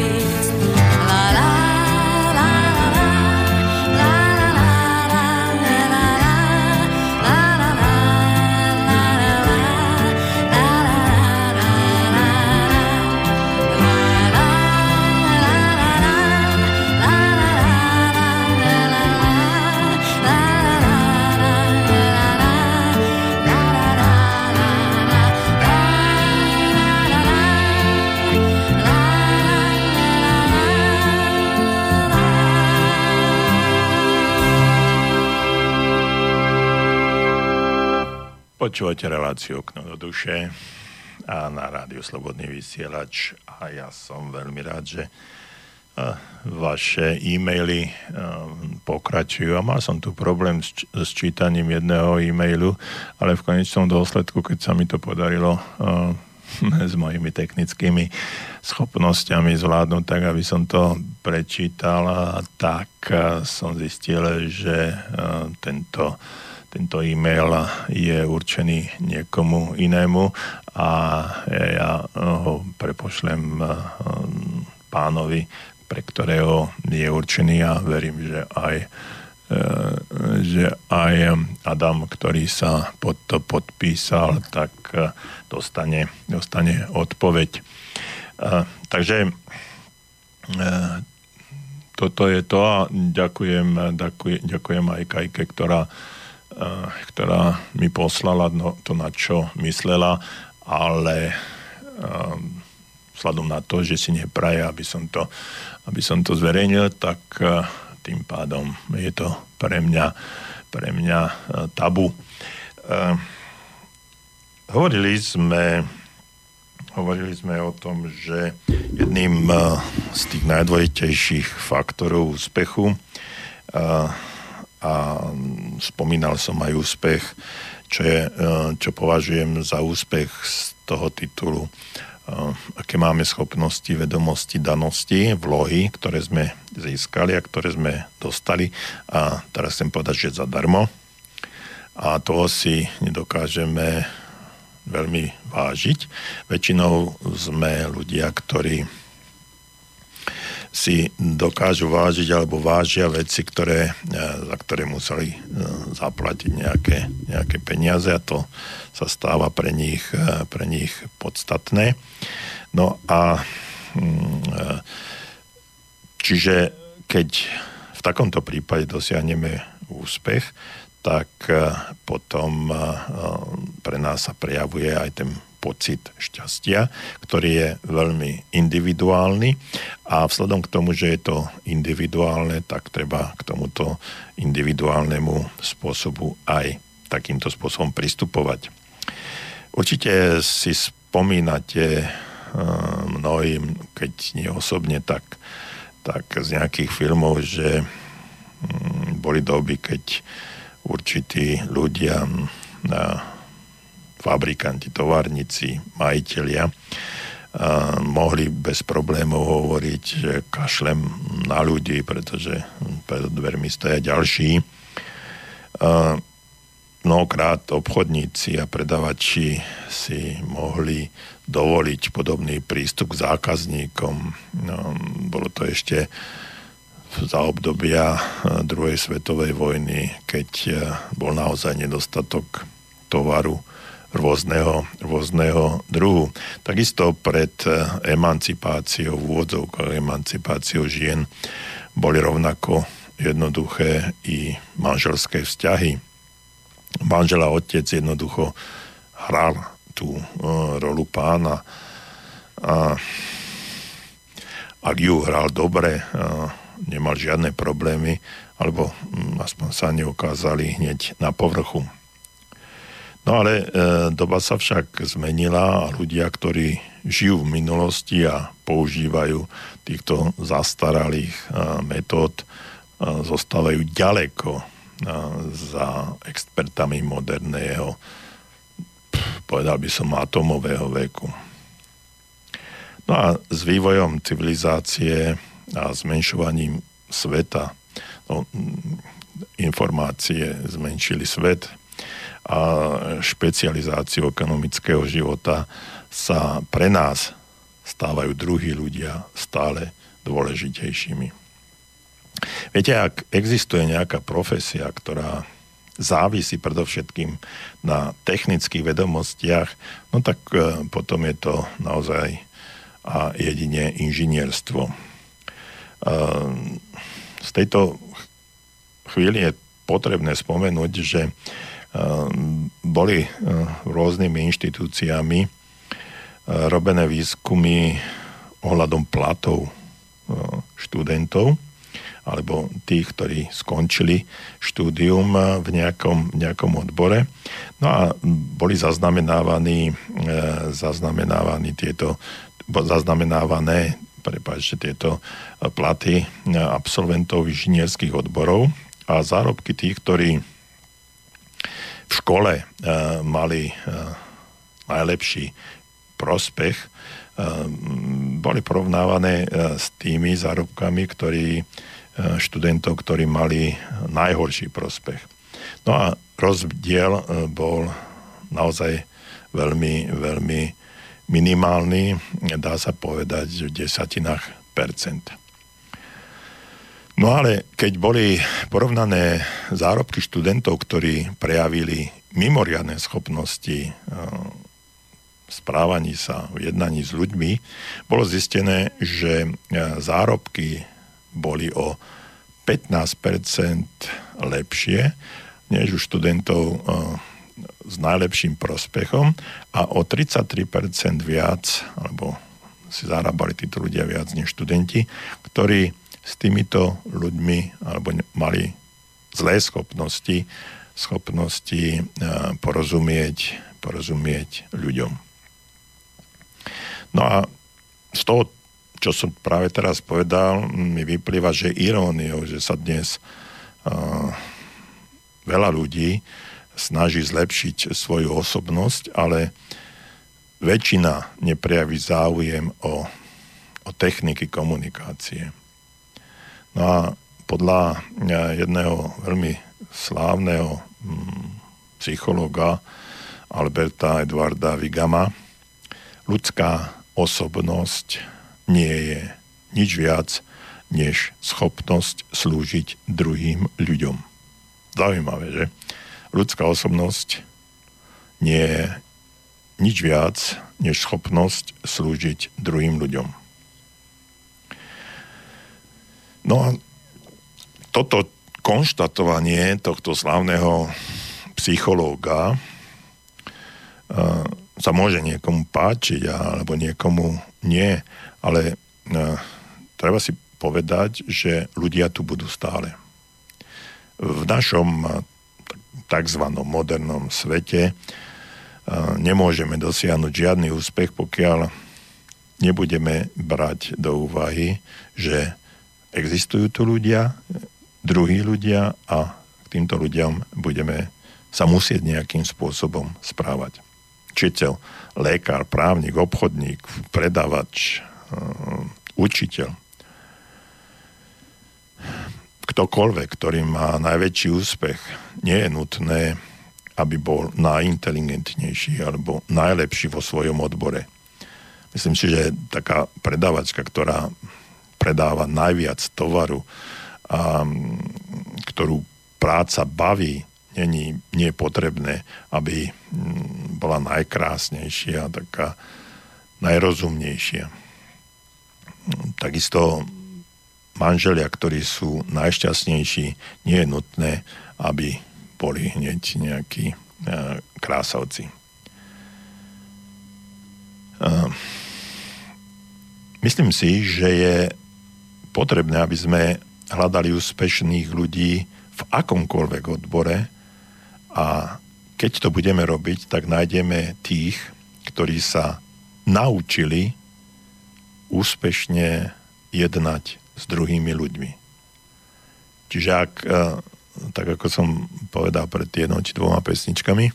Počúvate reláciu Okno do duše a na rádiu Slobodný vysielač a ja som veľmi rád, že vaše e-maily pokračujú. A mal som tu problém s, čítaním jedného e-mailu, ale v konečnom dôsledku, keď sa mi to podarilo s mojimi technickými schopnosťami zvládnuť tak, aby som to prečítal, tak som zistil, že tento tento e-mail je určený niekomu inému a ja ho prepošlem eh, pánovi, pre ktorého je určený a verím, že aj eh, že aj Adam, ktorý sa pod to podpísal, tak eh, dostane, dostane odpoveď. Takže toto je to a ďakujem, ďakujem, ďakujem aj Kajke, ktorá ktorá mi poslala to, na čo myslela, ale um, vzhľadom na to, že si nepraje, aby som to, aby som to zverejnil, tak uh, tým pádom je to pre mňa, pre mňa tabu. Hovorili sme hovorili sme o tom, že jedným z tých najdôležitejších faktorov úspechu a spomínal som aj úspech, čo, je, čo považujem za úspech z toho titulu, aké máme schopnosti, vedomosti, danosti, vlohy, ktoré sme získali a ktoré sme dostali. A teraz chcem povedať, že zadarmo. A toho si nedokážeme veľmi vážiť. Väčšinou sme ľudia, ktorí si dokážu vážiť alebo vážia veci, ktoré, e, za ktoré museli e, zaplatiť nejaké, nejaké peniaze a to sa stáva pre nich, e, pre nich podstatné. No a mm, čiže keď v takomto prípade dosiahneme úspech, tak potom pre nás sa prejavuje aj ten pocit šťastia, ktorý je veľmi individuálny a vzhľadom k tomu, že je to individuálne, tak treba k tomuto individuálnemu spôsobu aj takýmto spôsobom pristupovať. Určite si spomínate eh, mnohým, keď nie osobne, tak, tak z nejakých filmov, že hm, boli doby, keď určití ľudia, fabrikanti, továrnici, majiteľia mohli bez problémov hovoriť, že kašlem na ľudí, pretože pred dvermi stoja ďalší. Mnohokrát obchodníci a predavači si mohli dovoliť podobný prístup k zákazníkom. Bolo to ešte za obdobia druhej svetovej vojny, keď bol naozaj nedostatok tovaru rôzneho, rôzneho druhu. Takisto pred eh, emancipáciou, v úvodzovkách emancipáciou žien boli rovnako jednoduché i manželské vzťahy. Manžel a otec jednoducho hral tú uh, rolu pána a ak ju hral dobre, uh, nemal žiadne problémy, alebo mm, aspoň sa neukázali hneď na povrchu. No ale e, doba sa však zmenila a ľudia, ktorí žijú v minulosti a používajú týchto zastaralých e, metód, e, zostávajú ďaleko e, za expertami moderného, povedal by som, atomového veku. No a s vývojom civilizácie a zmenšovaním sveta. No, informácie zmenšili svet a špecializáciu ekonomického života sa pre nás stávajú druhí ľudia stále dôležitejšími. Viete, ak existuje nejaká profesia, ktorá závisí predovšetkým na technických vedomostiach, no tak e, potom je to naozaj a jedine inžinierstvo Ehm, z tejto chvíli je potrebné spomenúť, že boli ehm, rôznymi inštitúciami robené výskumy ohľadom platov študentov alebo tých, ktorí skončili štúdium v nejakom, nejakom odbore. No a boli zaznamenávaní, zaznamenávaní tieto, zaznamenávané prepáčte, tieto platy absolventov inžinierských odborov a zárobky tých, ktorí v škole e, mali najlepší prospech, boli porovnávané s tými zárobkami, ktorí, študentov, ktorí mali najhorší prospech. No a rozdiel bol naozaj veľmi, veľmi minimálny, dá sa povedať, v desatinách percent. No ale keď boli porovnané zárobky študentov, ktorí prejavili mimoriadne schopnosti správaní sa, v jednaní s ľuďmi, bolo zistené, že zárobky boli o 15% lepšie než u študentov s najlepším prospechom a o 33% viac, alebo si zarábali títo ľudia viac než študenti, ktorí s týmito ľuďmi alebo mali zlé schopnosti, schopnosti porozumieť, porozumieť ľuďom. No a z toho, čo som práve teraz povedal, mi vyplýva, že iróniou, že sa dnes uh, veľa ľudí snaží zlepšiť svoju osobnosť, ale väčšina neprejaví záujem o, o techniky komunikácie. No a podľa jedného veľmi slávneho hm, psychologa Alberta Edwarda Vigama, ľudská osobnosť nie je nič viac než schopnosť slúžiť druhým ľuďom. Zaujímavé, že? Ľudská osobnosť nie je nič viac než schopnosť slúžiť druhým ľuďom. No a toto konštatovanie tohto slávneho psychológa sa môže niekomu páčiť alebo niekomu nie, ale treba si povedať, že ľudia tu budú stále. V našom tzv. modernom svete nemôžeme dosiahnuť žiadny úspech, pokiaľ nebudeme brať do úvahy, že existujú tu ľudia, druhí ľudia a k týmto ľuďom budeme sa musieť nejakým spôsobom správať. Učiteľ, lekár, právnik, obchodník, predávač, učiteľ, ktokoľvek, ktorý má najväčší úspech, nie je nutné, aby bol najinteligentnejší alebo najlepší vo svojom odbore. Myslím si, že taká predávačka, ktorá predáva najviac tovaru, a, ktorú práca baví, není, nie je potrebné, aby bola najkrásnejšia, taká najrozumnejšia. Takisto manželia, ktorí sú najšťastnejší, nie je nutné, aby boli hneď nejakí e, krásavci. E, myslím si, že je potrebné, aby sme hľadali úspešných ľudí v akomkoľvek odbore a keď to budeme robiť, tak nájdeme tých, ktorí sa naučili úspešne jednať s druhými ľuďmi. Čiže ak, e, tak ako som povedal pred jednou či dvoma pesničkami,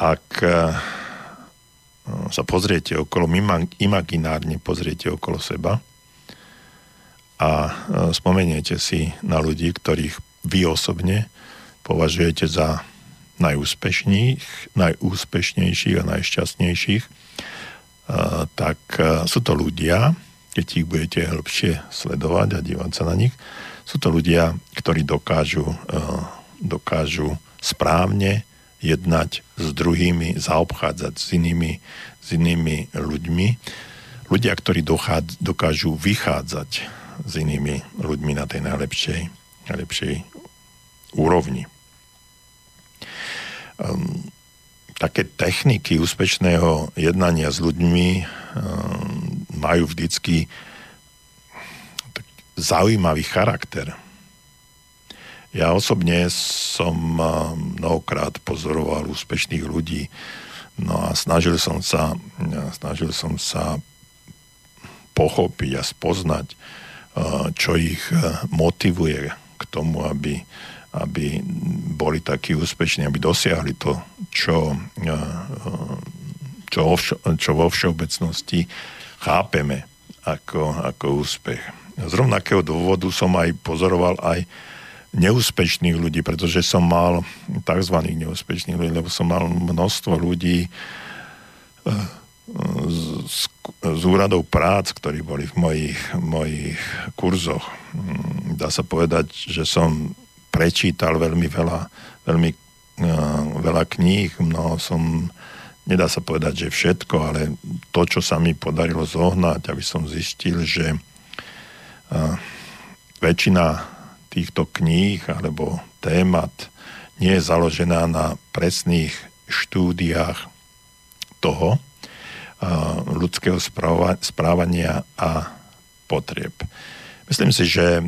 ak e, sa pozriete okolo, imaginárne pozriete okolo seba a e, spomeniete si na ľudí, ktorých vy osobne považujete za najúspešnejších, najúspešnejších a najšťastnejších, tak sú to ľudia, keď ich budete hĺbšie sledovať a dívať sa na nich, sú to ľudia, ktorí dokážu, dokážu správne jednať s druhými, zaobchádzať s inými, s inými ľuďmi. Ľudia, ktorí dokážu vychádzať s inými ľuďmi na tej najlepšej, najlepšej úrovni. Um, také techniky úspešného jednania s ľuďmi um, majú vždycky zaujímavý charakter. Ja osobne som mnohokrát pozoroval úspešných ľudí, no a snažil som sa, snažil som sa pochopiť a spoznať, čo ich motivuje k tomu, aby, aby boli takí úspešní, aby dosiahli to, čo, čo, čo vo všeobecnosti chápeme ako, ako úspech. Z rovnakého dôvodu som aj pozoroval aj neúspešných ľudí, pretože som mal tzv. neúspešných ľudí, lebo som mal množstvo ľudí z, z úradov prác, ktorí boli v mojich, mojich kurzoch. Mm, dá sa povedať, že som prečítal veľmi veľa, veľmi uh, veľa kníh, mnoho som nedá sa povedať, že všetko, ale to, čo sa mi podarilo zohnať, aby som zistil, že väčšina týchto kníh alebo témat nie je založená na presných štúdiách toho ľudského správania a potrieb. Myslím si, že e,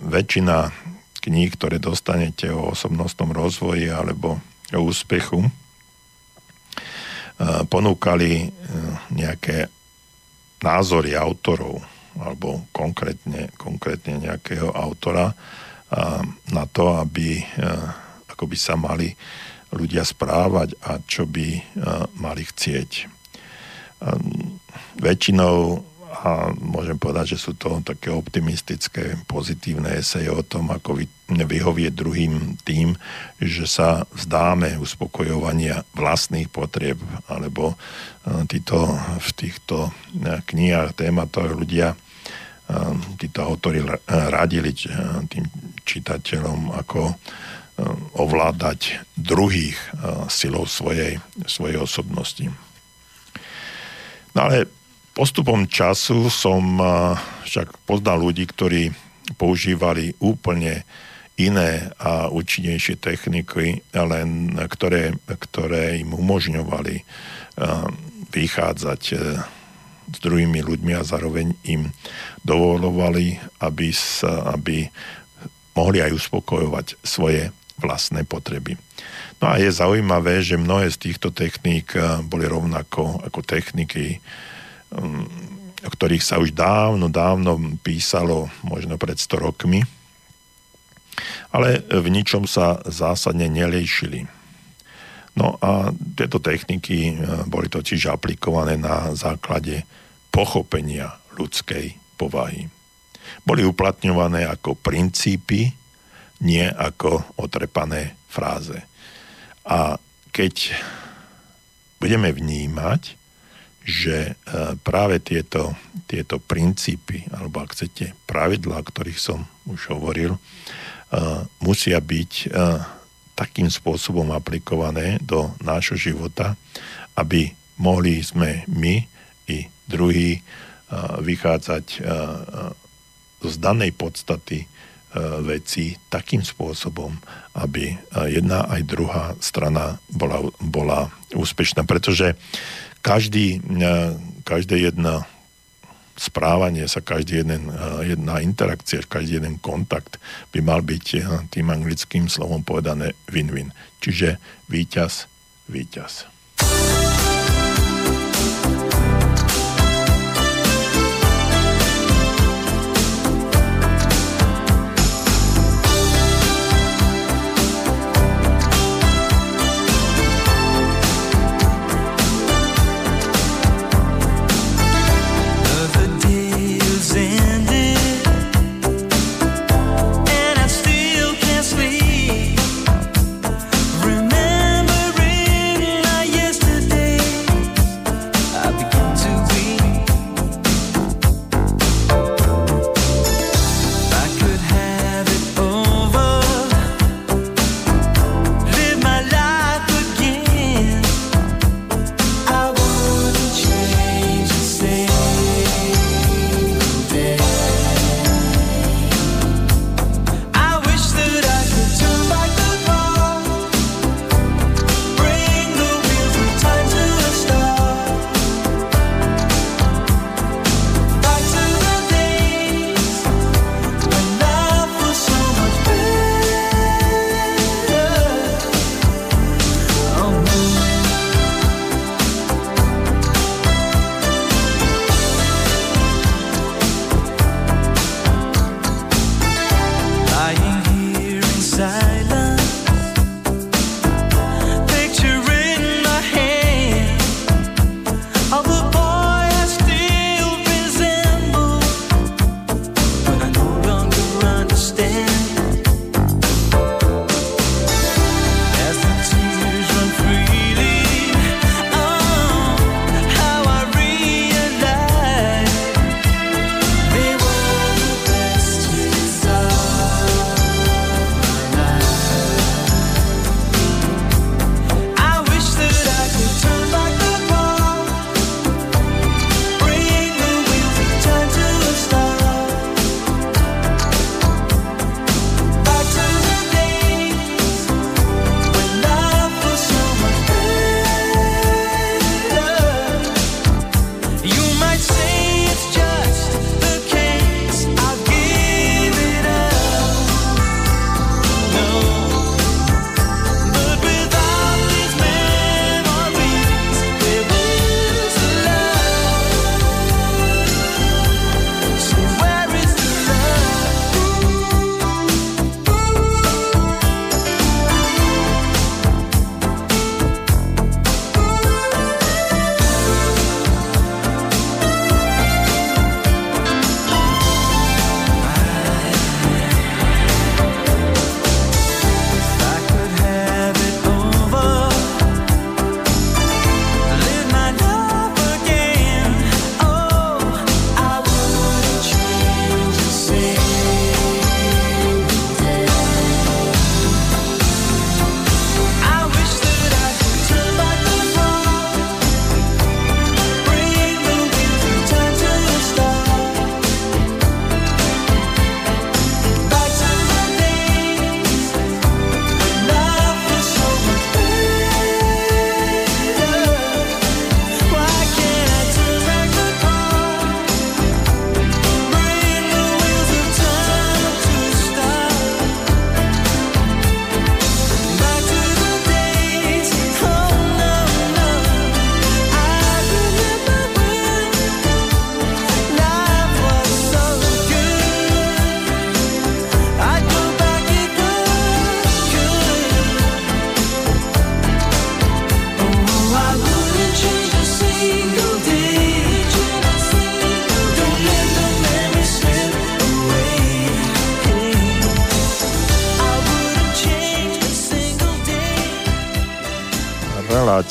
väčšina kníh, ktoré dostanete o osobnostnom rozvoji alebo o úspechu, ponúkali nejaké názory autorov alebo konkrétne, konkrétne nejakého autora na to, aby ako by sa mali ľudia správať a čo by mali chcieť. Väčšinou a môžem povedať, že sú to také optimistické, pozitívne eseje o tom, ako vyhovieť druhým tým, že sa vzdáme uspokojovania vlastných potrieb, alebo títo, v týchto knihách, tématoch ľudia títo autory radili tým čitateľom, ako ovládať druhých silou svojej, svojej osobnosti. No ale postupom času som však poznal ľudí, ktorí používali úplne iné a účinnejšie techniky, len ktoré, ktoré im umožňovali vychádzať s druhými ľuďmi a zároveň im dovolovali, aby, sa, aby mohli aj uspokojovať svoje vlastné potreby. No a je zaujímavé, že mnohé z týchto techník eh, boli rovnako ako techniky, mm, o ktorých sa už dávno, dávno písalo, možno pred 100 rokmi, ale v ničom sa zásadne nelejšili. No a tieto techniky eh, boli totiž aplikované na základe pochopenia ľudskej povahy. Boli uplatňované ako princípy, nie ako otrepané fráze. A keď budeme vnímať, že e, práve tieto, tieto princípy, alebo ak chcete, pravidlá, o ktorých som už hovoril, e, musia byť e, takým spôsobom aplikované do nášho života, aby mohli sme my i druhí vychádzať z danej podstaty veci takým spôsobom, aby jedna aj druhá strana bola, bola úspešná. Pretože každý, e, každé jedno správanie sa, každý jeden, e, jedna interakcia, každý jeden kontakt by mal byť tým anglickým slovom povedané win-win. Čiže víťaz, víťaz.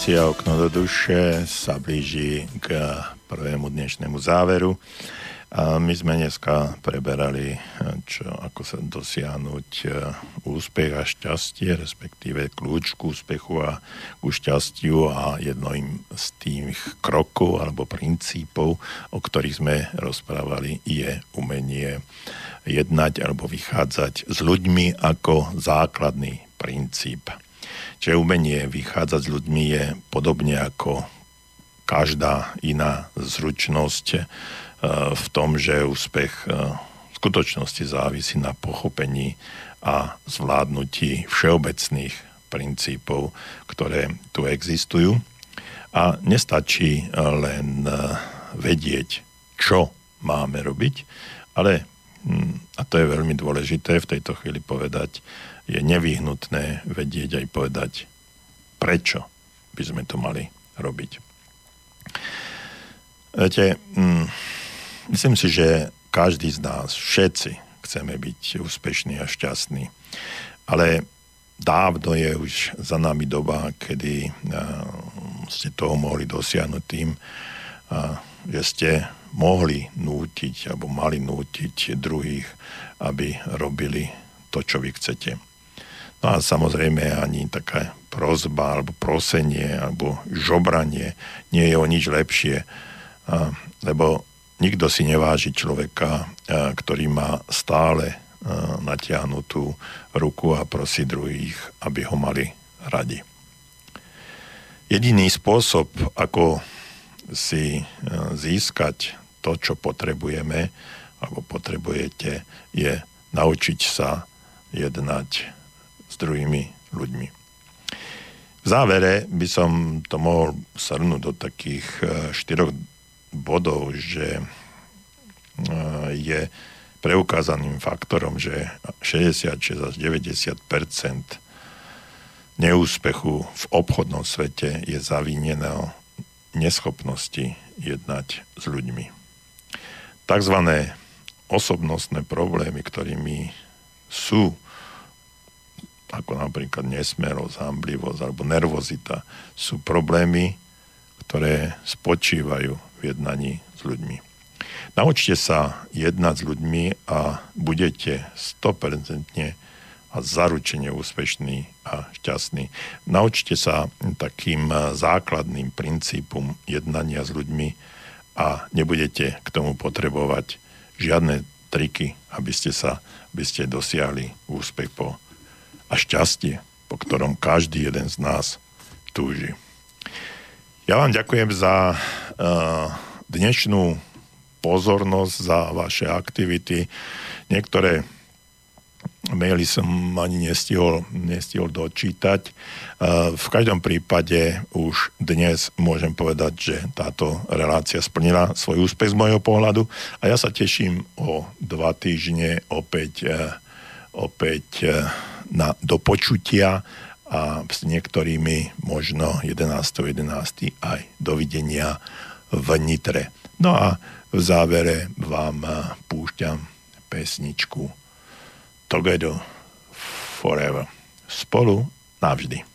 Relácia Okno do duše sa blíži k prvému dnešnému záveru. A my sme dneska preberali, čo, ako sa dosiahnuť e, úspech a šťastie, respektíve kľúč k úspechu a k šťastiu a jedným z tých krokov alebo princípov, o ktorých sme rozprávali, je umenie jednať alebo vychádzať s ľuďmi ako základný princíp. Čiže umenie vychádzať s ľuďmi je podobne ako každá iná zručnosť e, v tom, že úspech e, v skutočnosti závisí na pochopení a zvládnutí všeobecných princípov, ktoré tu existujú. A nestačí e, len vedieť, čo máme robiť, ale, hm, a to je veľmi dôležité v tejto chvíli povedať, je nevyhnutné vedieť aj povedať, prečo by sme to mali robiť. Viete, mm, myslím si, že každý z nás, všetci chceme byť úspešní a šťastní, ale dávno je už za nami doba, kedy ste toho mohli dosiahnuť tým, že ste mohli nútiť alebo mali nútiť druhých, aby robili to, čo vy chcete. No a samozrejme ani taká prozba alebo prosenie alebo žobranie nie je o nič lepšie, lebo nikto si neváži človeka, ktorý má stále natiahnutú ruku a prosí druhých, aby ho mali radi. Jediný spôsob, ako si získať to, čo potrebujeme, alebo potrebujete, je naučiť sa jednať druhými ľuďmi. V závere by som to mohol srnúť do takých e, štyroch bodov, že e, je preukázaným faktorom, že 66 až 90% neúspechu v obchodnom svete je zavinené neschopnosti jednať s ľuďmi. Takzvané osobnostné problémy, ktorými sú ako napríklad nesmerosť, hamblivosť alebo nervozita, sú problémy, ktoré spočívajú v jednaní s ľuďmi. Naučte sa jednať s ľuďmi a budete 100% a zaručene úspešný a šťastný. Naučte sa takým základným princípom jednania s ľuďmi a nebudete k tomu potrebovať žiadne triky, aby ste sa aby ste dosiahli úspech po a šťastie, po ktorom každý jeden z nás túži. Ja vám ďakujem za uh, dnešnú pozornosť, za vaše aktivity. Niektoré maily som ani nestihol, nestihol dočítať. Uh, v každom prípade už dnes môžem povedať, že táto relácia splnila svoj úspech z môjho pohľadu a ja sa teším o dva týždne opäť, uh, opäť na dopočutia a s niektorými možno 11.11. 11. aj dovidenia v Nitre. No a v závere vám púšťam pesničku Together Forever. Spolu navždy.